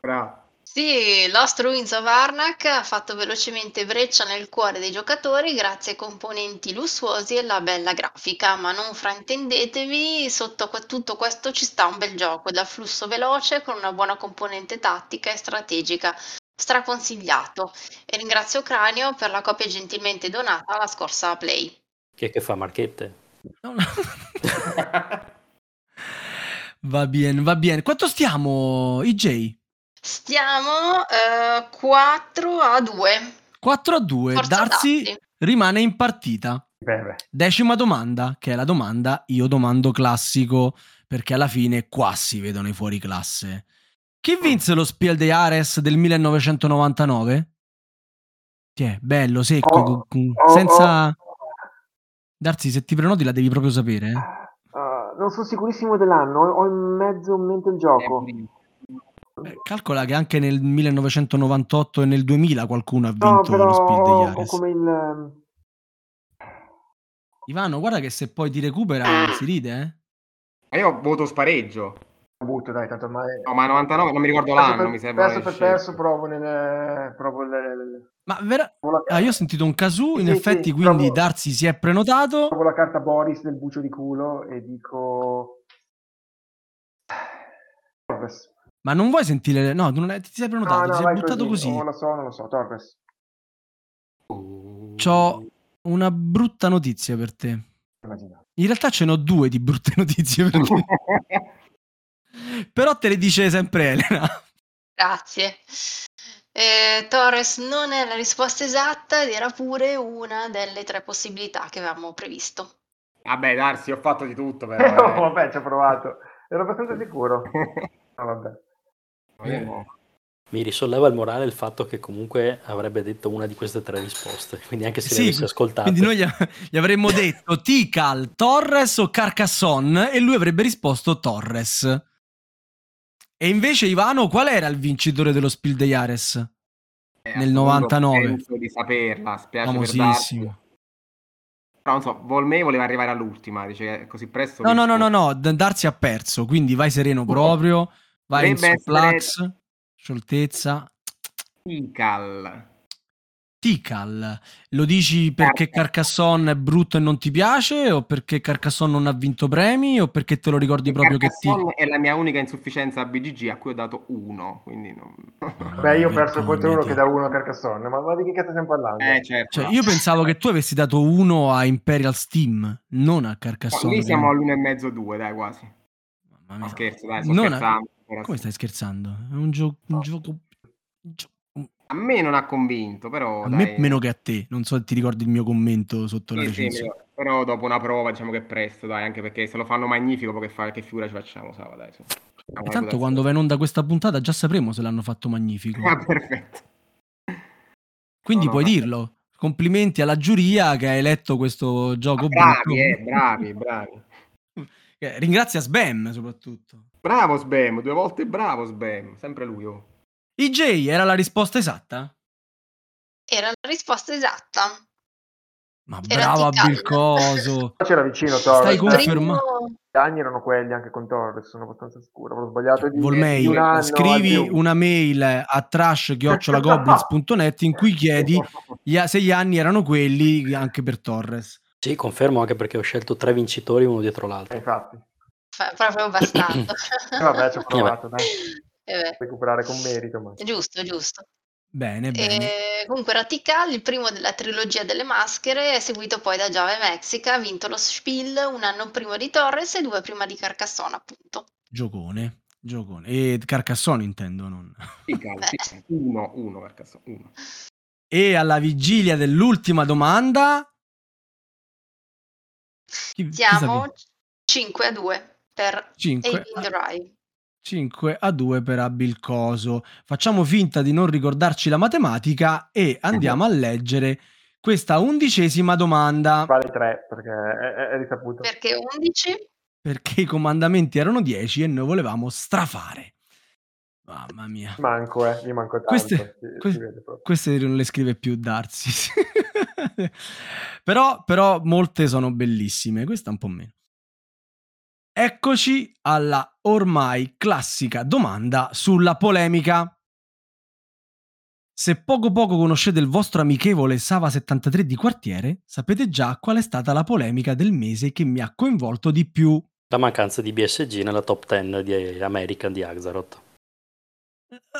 Bravo. Sì, Lost Ruins of Arnak ha fatto velocemente breccia nel cuore dei giocatori grazie ai componenti lussuosi e la bella grafica, ma non fraintendetevi, sotto tutto questo ci sta un bel gioco da flusso veloce con una buona componente tattica e strategica, straconsigliato. E ringrazio Cranio per la copia gentilmente donata alla scorsa Play. Chi è che fa marchette? No, no. va bene, va bene. Quanto stiamo, IJ? Stiamo eh, 4 a 2. 4 a 2. Forza Darsi Darsi. rimane in partita. Beh, beh. Decima domanda, che è la domanda io domando classico, perché alla fine qua si vedono i fuori classe. Chi vinse lo Spiel dei Ares del 1999? Tiè, bello, secco, Oh, oh, senza... oh. Darsi, se ti prenoti la devi proprio sapere. eh. Ah, non sono sicurissimo dell'anno, ho in mezzo in mente il gioco. Beh, calcola che anche nel 1998 e nel 2000 qualcuno ha No, vinto però lo Spiel degli Ares. come il... ehm, Ivano, guarda che se poi ti recupera si ride, eh? Ma io voto spareggio. butto, dai, tanto ormai... No, ma 99 non mi ricordo Perso l'anno, per, mi sembra. perso per scelte. perso, provo nel... Provo nel... Ma vera- ah, io ho sentito un casù, in Sì, sì, effetti, sì, quindi provo- Darsi si è prenotato. provo la carta Boris del bucio di culo e dico... Torres. Ma non vuoi sentire... No, non è- ti sei prenotato, No, ti no, sei vai buttato così. Non lo so, non lo so, Torres. C'ho una brutta notizia per te. In realtà ce n'ho due di brutte notizie per te. Però te le dice sempre Elena. Grazie. Eh, Torres non è la risposta esatta ed era pure una delle tre possibilità che avevamo previsto. Vabbè, Darsi, ho fatto di tutto, Eh, però. oh, vabbè, ci ho provato. Ero abbastanza sicuro. No, vabbè. Eh. No. Mi risolleva il morale il fatto che comunque avrebbe detto una di queste tre risposte, quindi anche se le Sì, avesse ascoltate. Quindi noi gli, avremmo detto Tikal, Torres o Carcassonne e lui avrebbe risposto Torres. E invece Ivano, qual era il vincitore dello Spiel dei Ares? Eh, Nel appunto, 99. Penso di saperla, spiace per. Famosissimo. Però non so, Volmei voleva arrivare all'ultima, dice così presto. No, no, no, no, no, Darsi ha perso, quindi vai sereno proprio, vai in Dovrebbe soplax, scioltezza. Tikal. Tikal, lo dici perché Carcassonne è brutto e non ti piace o perché Carcassonne non ha vinto premi o perché te lo ricordi proprio che ti... Carcassonne è la mia unica insufficienza a BGG a cui ho dato uno, quindi non... Beh, io ho perso contro uno che da uno a Carcassonne, ma, ma di che cazzo stiamo parlando? eh, certo. Cioè, io pensavo che tu avessi dato uno a Imperial Steam, non a No, Carcassonne. lì siamo all'uno e mezzo, due, dai, quasi. No, mia. scherzo, dai, sto Non a- scherzando. però Come sì. stai scherzando? È un, gio- un gioco... un gio- un- A me non ha convinto, però... A dai. me meno che a te, non so se ti ricordi il mio commento sotto la Sì, sì, recensione. però- però dopo una prova diciamo che è presto, dai, anche perché se lo fanno magnifico, poi che, fa- che figura ci facciamo, Sava, dai. su. E tanto quando va in onda questa puntata già sapremo se l'hanno fatto magnifico. Ah, perfetto. Quindi no, puoi no. dirlo. Complimenti alla giuria che ha eletto questo gioco brutto. Bravi, eh, bravi, bravi. Eh, Ringrazia Sbam soprattutto. Bravo Sbam, due volte bravo Sbam, sempre lui. Oh. IJ era la risposta esatta? Era la risposta esatta. Ma Era bravo Tikal. Abil Coso. C'era vicino Stai Torres. Il con- eh. conferma- primo- Gli anni erano quelli anche con Torres, sono abbastanza sicuro. Avevo sbagliato di, Volmei, di un anno. scrivi più. una mail a trash-goblins.net in cui chiedi se gli anni erano quelli anche per Torres. Sì, confermo anche perché ho scelto tre vincitori uno dietro Eh, l'altro. Infatti. Fa- proprio bastardo. Eh, vabbè, ci ho provato, dai. Eh Recuperare con merito, ma... è giusto, è giusto. Bene, bene. E comunque era Tikal, il primo della trilogia delle maschere, seguito poi da Java e Mexica, ha vinto lo Spiel un anno prima di Torres e due prima di Carcassonne, appunto. Giocone, giocone. E Carcassonne intendo, non... Uno, uno caso, uno. E alla vigilia dell'ultima domanda... Chi, chi Siamo sa 5 a 2 per chi? Cinque. Alien Drive. 5 a 2 per Abilcoso. Facciamo finta di non ricordarci la matematica e andiamo a leggere questa undicesima domanda. Vale 3 perché è, è risaputo. Perché 11? Perché i comandamenti erano 10 e noi volevamo strafare. Mamma mia. Manco, eh, io manco tanto. Queste, si- si que- proprio. queste non le scrive più Darsi. però, però molte sono bellissime, questa un po' meno. Eccoci alla ormai classica domanda sulla polemica. Se poco poco conoscete il vostro amichevole Sava73 di quartiere, sapete già qual è stata la polemica del mese che mi ha coinvolto di più. La mancanza di BSG nella top 10 di American di Axaroth.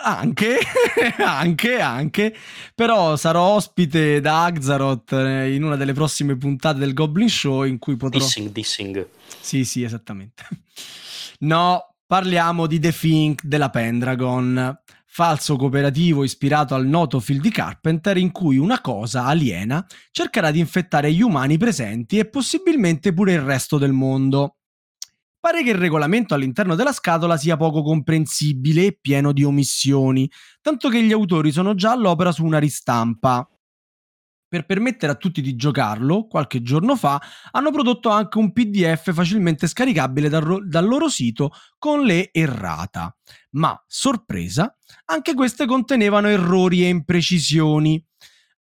Anche, anche, anche. Però sarò ospite da Axaroth eh, in una delle prossime puntate del Goblin Show in cui potrò... Dissing, dissing. Sì, sì, esattamente. No, parliamo di The Think della Pendragon, falso cooperativo ispirato al noto film di Carpenter in cui una cosa aliena cercherà di infettare gli umani presenti e possibilmente pure il resto del mondo. Pare che il regolamento all'interno della scatola sia poco comprensibile e pieno di omissioni, tanto che gli autori sono già all'opera su una ristampa. Per permettere a tutti di giocarlo, qualche giorno fa hanno prodotto anche un PDF facilmente scaricabile dal, ro- dal loro sito con le errata. Ma, sorpresa, anche queste contenevano errori e imprecisioni.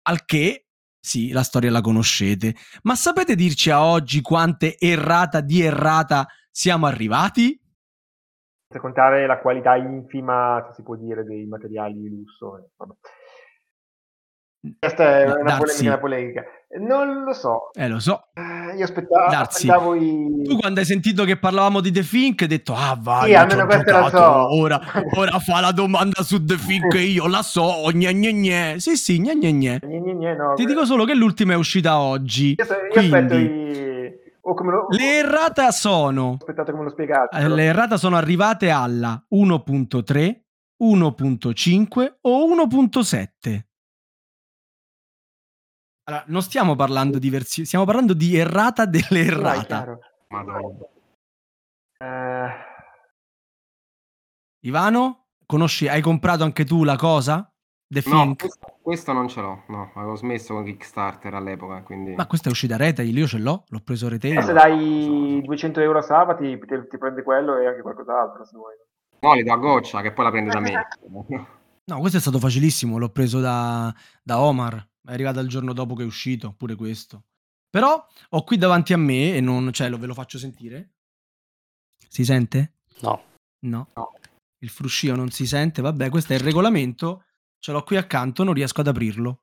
Al che, sì, la storia la conoscete, ma sapete dirci a oggi quante errata di errata siamo arrivati? Senza contare la qualità infima, se si può dire, dei materiali di lusso. vabbè. Questa è una polemica, una polemica. Non lo so. Eh, lo so. Eh, Io aspettavo, aspettavo i... Tu quando hai sentito che parlavamo di The Think hai detto ah vai, Sì, io almeno questa la so." ora, ora fa la domanda su The Think e io la so, gne gne gne. Sì sì, gne gne gne. Gne, gne, gne, no, Ti que- dico solo che l'ultima è uscita oggi, Io, io aspetto quindi i... O come lo... le errate sono, Ho aspettato come lo spiegate. eh, le errate sono arrivate alla 1.3, 1.5 o 1.7. Allora, non stiamo parlando di versioni, stiamo parlando di errata delle errata. Eh, Ivano, conosci, hai comprato anche tu la cosa? The No, Think? questo, questo non ce l'ho. No, avevo smesso con Kickstarter all'epoca, quindi... Ma questa è uscita retail, io ce l'ho, l'ho preso retail. eh, se dai 200 euro a Sava ti, ti- ti prende quello e anche qualcos'altro se vuoi. No, li do a goccia, che poi la prende da me. No, questo è stato facilissimo, l'ho preso da, da Omar, è arrivato il giorno dopo che è uscito, pure questo. Però ho qui davanti a me e non, cioè, lo, ve lo faccio sentire? Si sente? No. No. No. Il fruscio non si sente, vabbè, questo è il regolamento, ce l'ho qui accanto, non riesco ad aprirlo.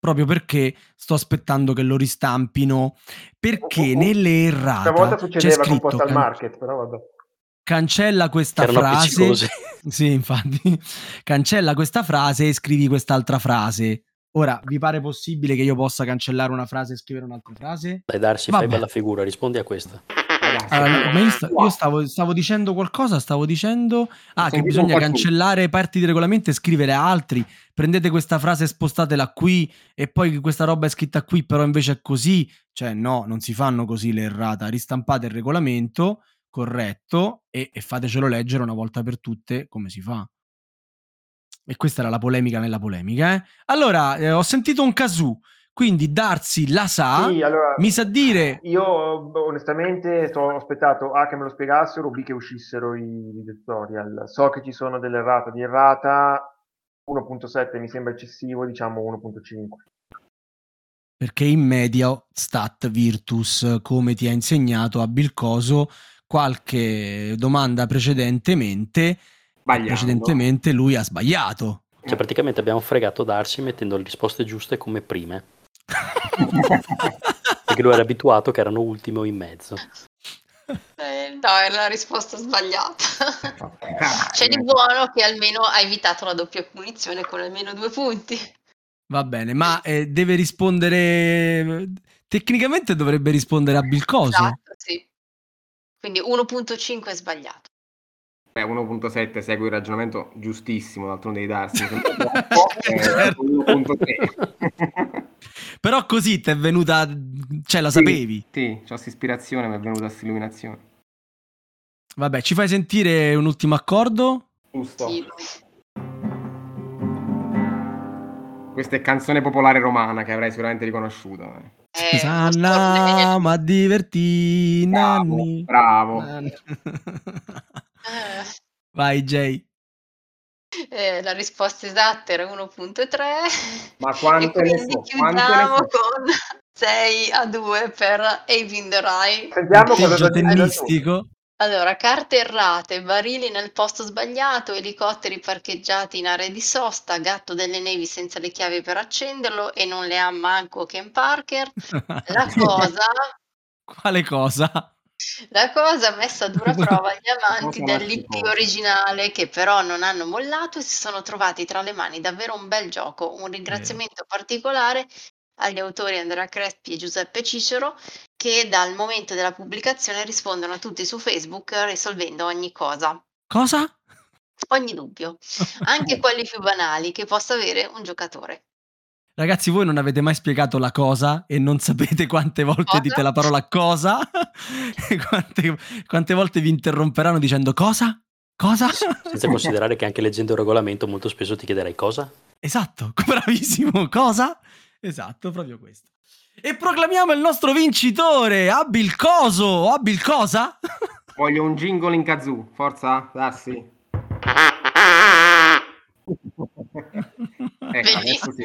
Proprio perché sto aspettando che lo ristampino, perché Oh, oh, oh. nelle Una volta errata c'è succedeva con scritto Postal can- Market, però vabbè. cancella questa Che erano frase. Sì, infatti. Cancella questa frase e scrivi quest'altra frase. Ora, vi pare possibile che io possa cancellare una frase e scrivere un'altra frase? Dai, Darsi, fai bella figura, rispondi a questa. Allora, ma io, sta- io stavo, stavo dicendo qualcosa, stavo dicendo ah, che bisogna tu. cancellare parti di regolamento e scrivere altri. Prendete questa frase e spostatela qui e poi questa roba è scritta qui, però invece è così. Cioè, no, non si fanno così le errata. Ristampate il regolamento corretto e, e fatecelo leggere una volta per tutte come si fa. E questa era la polemica nella polemica. Eh? Allora, eh, ho sentito un casù, quindi Darsi la sa, Sì, allora, mi sa dire Io onestamente sto, ho aspettato A che me lo spiegassero, B che uscissero i, i tutorial. So che ci sono delle errate di errata, 1.7 mi sembra eccessivo, diciamo 1.5. perché in media stat virtus come ti ha insegnato a Bilcoso qualche domanda precedentemente Sbagliando. precedentemente lui ha sbagliato Cioè, praticamente abbiamo fregato Darsi mettendo le risposte giuste come prime. Perché lui era abituato che erano ultimo o in mezzo. Eh, no, era la risposta sbagliata. C'è di buono che almeno ha evitato la doppia punizione con almeno due punti. va bene ma eh, deve rispondere tecnicamente dovrebbe rispondere a Bilcoso Esatto, sì. Quindi 1.5 è sbagliato. Beh, 1.7 segue il ragionamento giustissimo, d'altronde di darsi. mi sembra troppo, eh, Certo. 1.3. però così ti è venuta cioè la sapevi Sì, c'ho questa ispirazione, mi è venuta questa illuminazione. Vabbè, ci fai sentire un ultimo accordo? Giusto. Sì. Questa è canzone popolare romana che avrei sicuramente riconosciuto. eh. Eh, Sanna, ma divertì, Bravo, nanni. bravo. Nanni. Eh, Vai Jay. Eh, la risposta esatta era 1.3 Ma quante e ne quindi so? Ne chiudiamo so? con 6 a 2 per Avin the Rai. Sentiamo cosa tennistico. Allora, carte errate, barili nel posto sbagliato, elicotteri parcheggiati in area di sosta, gatto delle nevi senza le chiavi per accenderlo e non le ha manco Ken Parker. La cosa, Quale cosa? La cosa messa a dura prova agli amanti dell'IP originale che però non hanno mollato e si sono trovati tra le mani davvero un bel gioco. Un ringraziamento particolare agli autori Andrea Crespi e Giuseppe Cicero che dal momento della pubblicazione rispondono a tutti su Facebook risolvendo ogni cosa, Cosa? ogni dubbio, anche quelli più banali che possa avere un giocatore. Ragazzi, voi non avete mai spiegato la cosa e non sapete quante volte Cosa? dite la parola cosa? E quante, quante volte vi interromperanno dicendo cosa? Cosa? Senza considerare che anche leggendo il regolamento molto spesso ti chiederai cosa? Esatto, bravissimo. Cosa? Esatto, proprio questo. E proclamiamo il nostro vincitore, Abil Coso. Abil cosa? Voglio un jingle in kazoo. Forza, Darsi. ecco, adesso sì.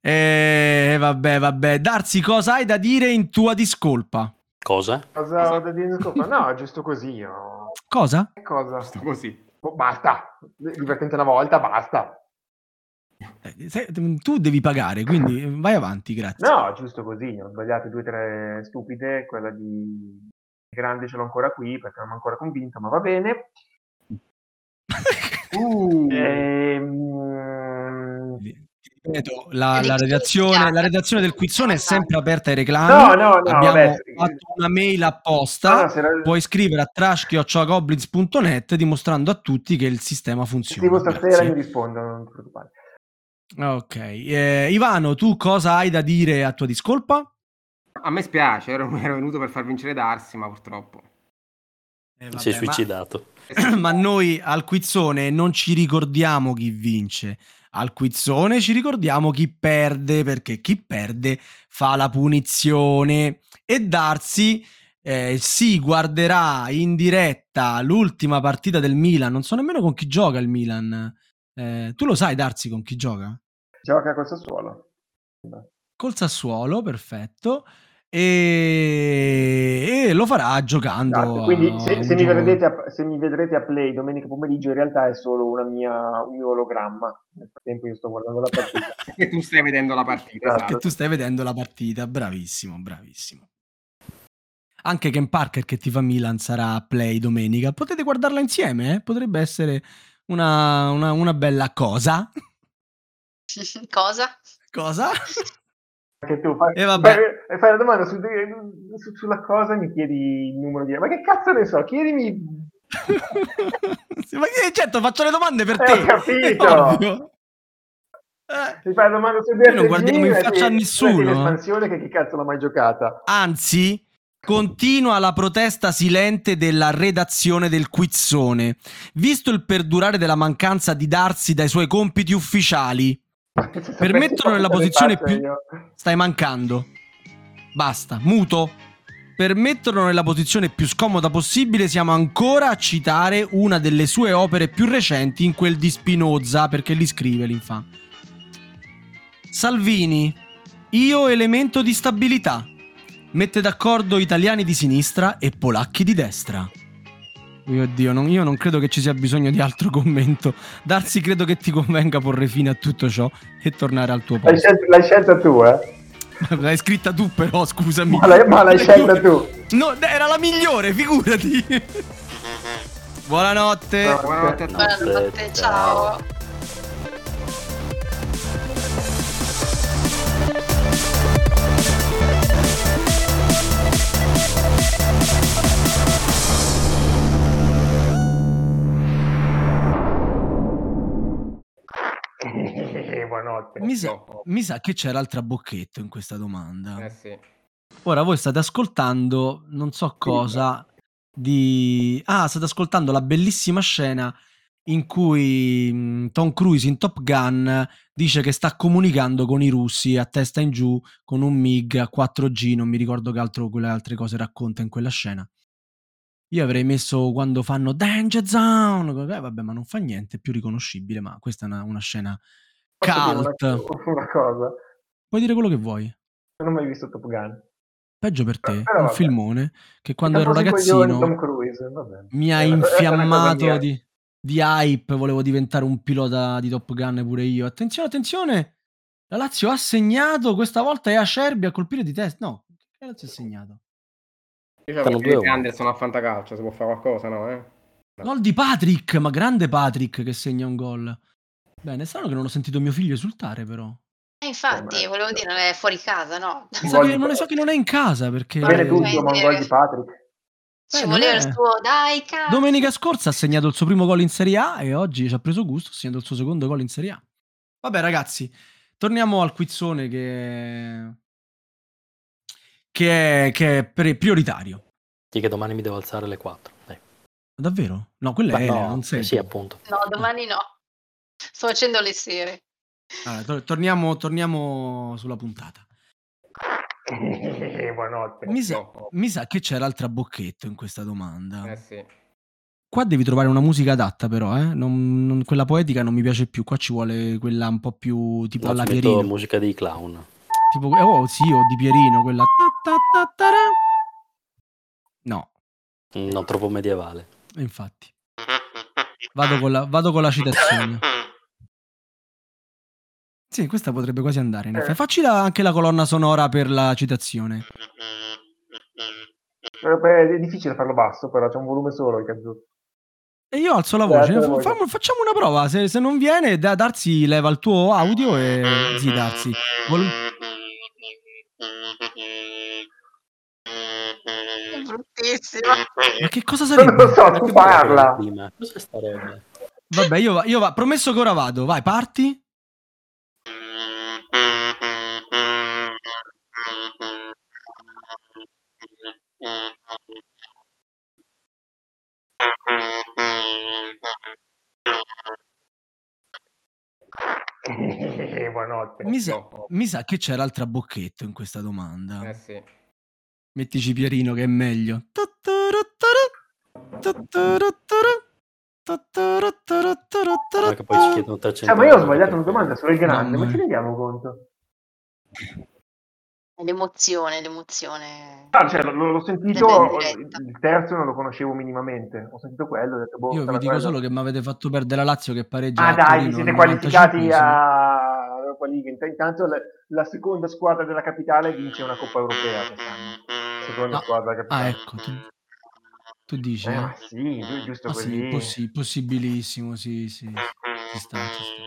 Bellissimo. Eh, vabbè, vabbè. Darsi, cosa hai da dire in tua discolpa? Cosa? Cosa ho da dire? Scopa? No, giusto così. io- Cosa? Cosa? Sto così. Oh, basta. Divertente una volta, basta. Eh, se- tu devi pagare, quindi vai avanti, grazie. No, giusto così. Ho sbagliato due o tre stupide. Quella di grande ce l'ho ancora qui perché non mi ho ancora convinto, ma va bene. Uh, Ehm, Ripeto, la, la redazione, la redazione del quizzone è sempre aperta ai reclami. No, no, no, Abbiamo vabbè, fatto una mail apposta. no, la- Puoi scrivere a trash.goblins.net dimostrando a tutti che il sistema funziona. scrivo stasera mi rispondo, non ti preoccupare. Ok. Eh, Ivano, tu cosa hai da dire a tua discolpa? a me spiace, ero, ero venuto per far vincere Darsi, ma purtroppo. Eh, vabbè, si è ma- suicidato. ma noi al quizzone non ci ricordiamo chi vince. Al quizzone ci ricordiamo chi perde, perché chi perde fa la punizione. E Darsi eh, si guarderà in diretta l'ultima partita del Milan. Non so nemmeno con chi gioca il Milan. Eh, tu lo sai, Darsi, con chi gioca? Gioca col Sassuolo. Col Sassuolo, perfetto. E, e lo farà giocando. Esatto, Quindi se, se mi a, se mi vedrete a play domenica pomeriggio in realtà è solo una mia, un mio ologramma. Nel frattempo io sto guardando la partita. Che tu stai vedendo la partita. Esatto. che tu stai vedendo la partita. Bravissimo, bravissimo. Anche Ken Parker che ti fa Milan sarà a play domenica. Potete guardarla insieme, eh? potrebbe essere una, una- una bella cosa. Cosa? Cosa? Anche tu fai, E vabbè. fai- fai la domanda su- su- sulla cosa e mi chiedi il numero di... Ma che cazzo ne so? Chiedimi... Ma che certo, faccio le domande per Eh, te. ho capito. Eh. Fai la domanda su Noi non guardiamo in DRG, faccia a nessuno. l'espansione che chi cazzo l'ha mai giocata? Anzi, continua la protesta silente della redazione del quizzone, visto il perdurare della mancanza di darsi dai suoi compiti ufficiali. Per metterlo nella posizione più... io. Stai mancando. Basta, muto. Per metterlo nella posizione più scomoda possibile siamo ancora a citare una delle sue opere più recenti in quel di Spinoza, perché li scrive l'infame. Salvini, io elemento di stabilità. Mette d'accordo italiani di sinistra e polacchi di destra. Mio Dio, non- io non credo che ci sia bisogno di altro commento. Darsi credo che ti convenga porre fine a tutto ciò e tornare al tuo L'hai posto. scelta, l'hai scelta tu, eh? L'hai scritta tu però, scusami. Ma l'hai, ma l'hai scelta tu. No, era la migliore, figurati. Buonanotte. No. Buonanotte. Buonanotte, ciao. Eh, Buonanotte. Mi sa, No. mi sa che c'era altra bocchetto in questa domanda. Eh sì. Ora voi state ascoltando non so cosa di... Ah, state ascoltando la bellissima scena in cui mm, Tom Cruise in Top Gun dice che sta comunicando con i russi a testa in giù con un MiG a 4G, non mi ricordo che altro quelle altre cose racconta in quella scena. Io avrei messo quando fanno Danger Zone, eh, vabbè, ma non fa niente, è più riconoscibile, ma questa è una, una scena cult. Una, una, cosa. Puoi dire quello che vuoi. Non ho mai visto Top Gun. Peggio per te, Però, un vabbè. filmone che quando ero ragazzino Cruise, mi ha infiammato di, di hype, volevo diventare un pilota di Top Gun pure io. Attenzione, attenzione, la Lazio ha segnato, questa volta è Acerbi a colpire di testa. No, che Lazio ha segnato? Diciamo che Anderson a fantacalcio, si può fare qualcosa, no? Eh? No. Gol di Patrick, ma grande Patrick che segna un gol. Bene, è strano che non ho sentito mio figlio esultare però. Eh, infatti, volevo dire, è fuori casa, no? Sa che, non, so che non è in casa perché... Bene tutto, ma un gol di Patrick. Ci voleva il suo dai cazzo. Domenica scorsa ha segnato il suo primo gol in Serie A e oggi ci ha preso gusto, ha segnato il suo secondo gol in Serie A. Vabbè ragazzi, torniamo al quizzone che che è, che è prioritario. Sì, che domani mi devo alzare alle 4. Dai. Davvero? No, quella è no, non sei. Eh sì, appunto. No, domani no. Sto facendo le sere. Allora, to- torniamo, torniamo sulla puntata. Eh, buonanotte. Mi sa, mi sa, che c'era altra bocchetto in questa domanda. Eh sì. Qua devi trovare una musica adatta, però, eh? non, non, quella poetica non mi piace più. Qua ci vuole quella un po' più tipo alla Pierino. musica dei clown. Tipo, oh sì, o di Pierino, quella. No. Non troppo medievale. Infatti. Vado con la, vado con la citazione. Sì, questa potrebbe quasi andare. In effetti. Facci la, anche la colonna sonora per la citazione. È difficile farlo basso, però c'è un volume solo. E io alzo la voce. Fa, fa, facciamo una prova. Se, se, non viene, da, Darsi leva il tuo audio e. Sì, Darsi. Vol- È bruttissima. Ma che cosa sarebbe? Non lo so, tu parla. Cosa starebbe? Vabbè, io, io va, promesso che ora vado. Vai, parti. Eh, buonanotte. Mi sa, mi sa che c'era altra bocchetto in questa domanda. Eh sì. Mettici Pierino che è meglio. Che poi ci chiedono 300 eh, ma io ho sbagliato una domanda sulle grande, ma ci rendiamo conto? L'emozione, l'emozione. Ah, cioè, l- l'ho sentito, il terzo non lo conoscevo minimamente, ho sentito quello, ho detto, boh, Io vi dico quello. solo che mi avete fatto perdere la Lazio che pareggia Ah a dai, Torino siete al qualificati 95esimo. a Europa League. Int- Intanto la, la seconda squadra della capitale vince una Coppa Europea quest'anno. Seconda No. squadra della Ah, capitale. ecco, tu, tu dici, Eh, eh? sì, giu- giusto Ah, così. sì, possi- possibilissimo, sì, sì, ci sta, ci sta.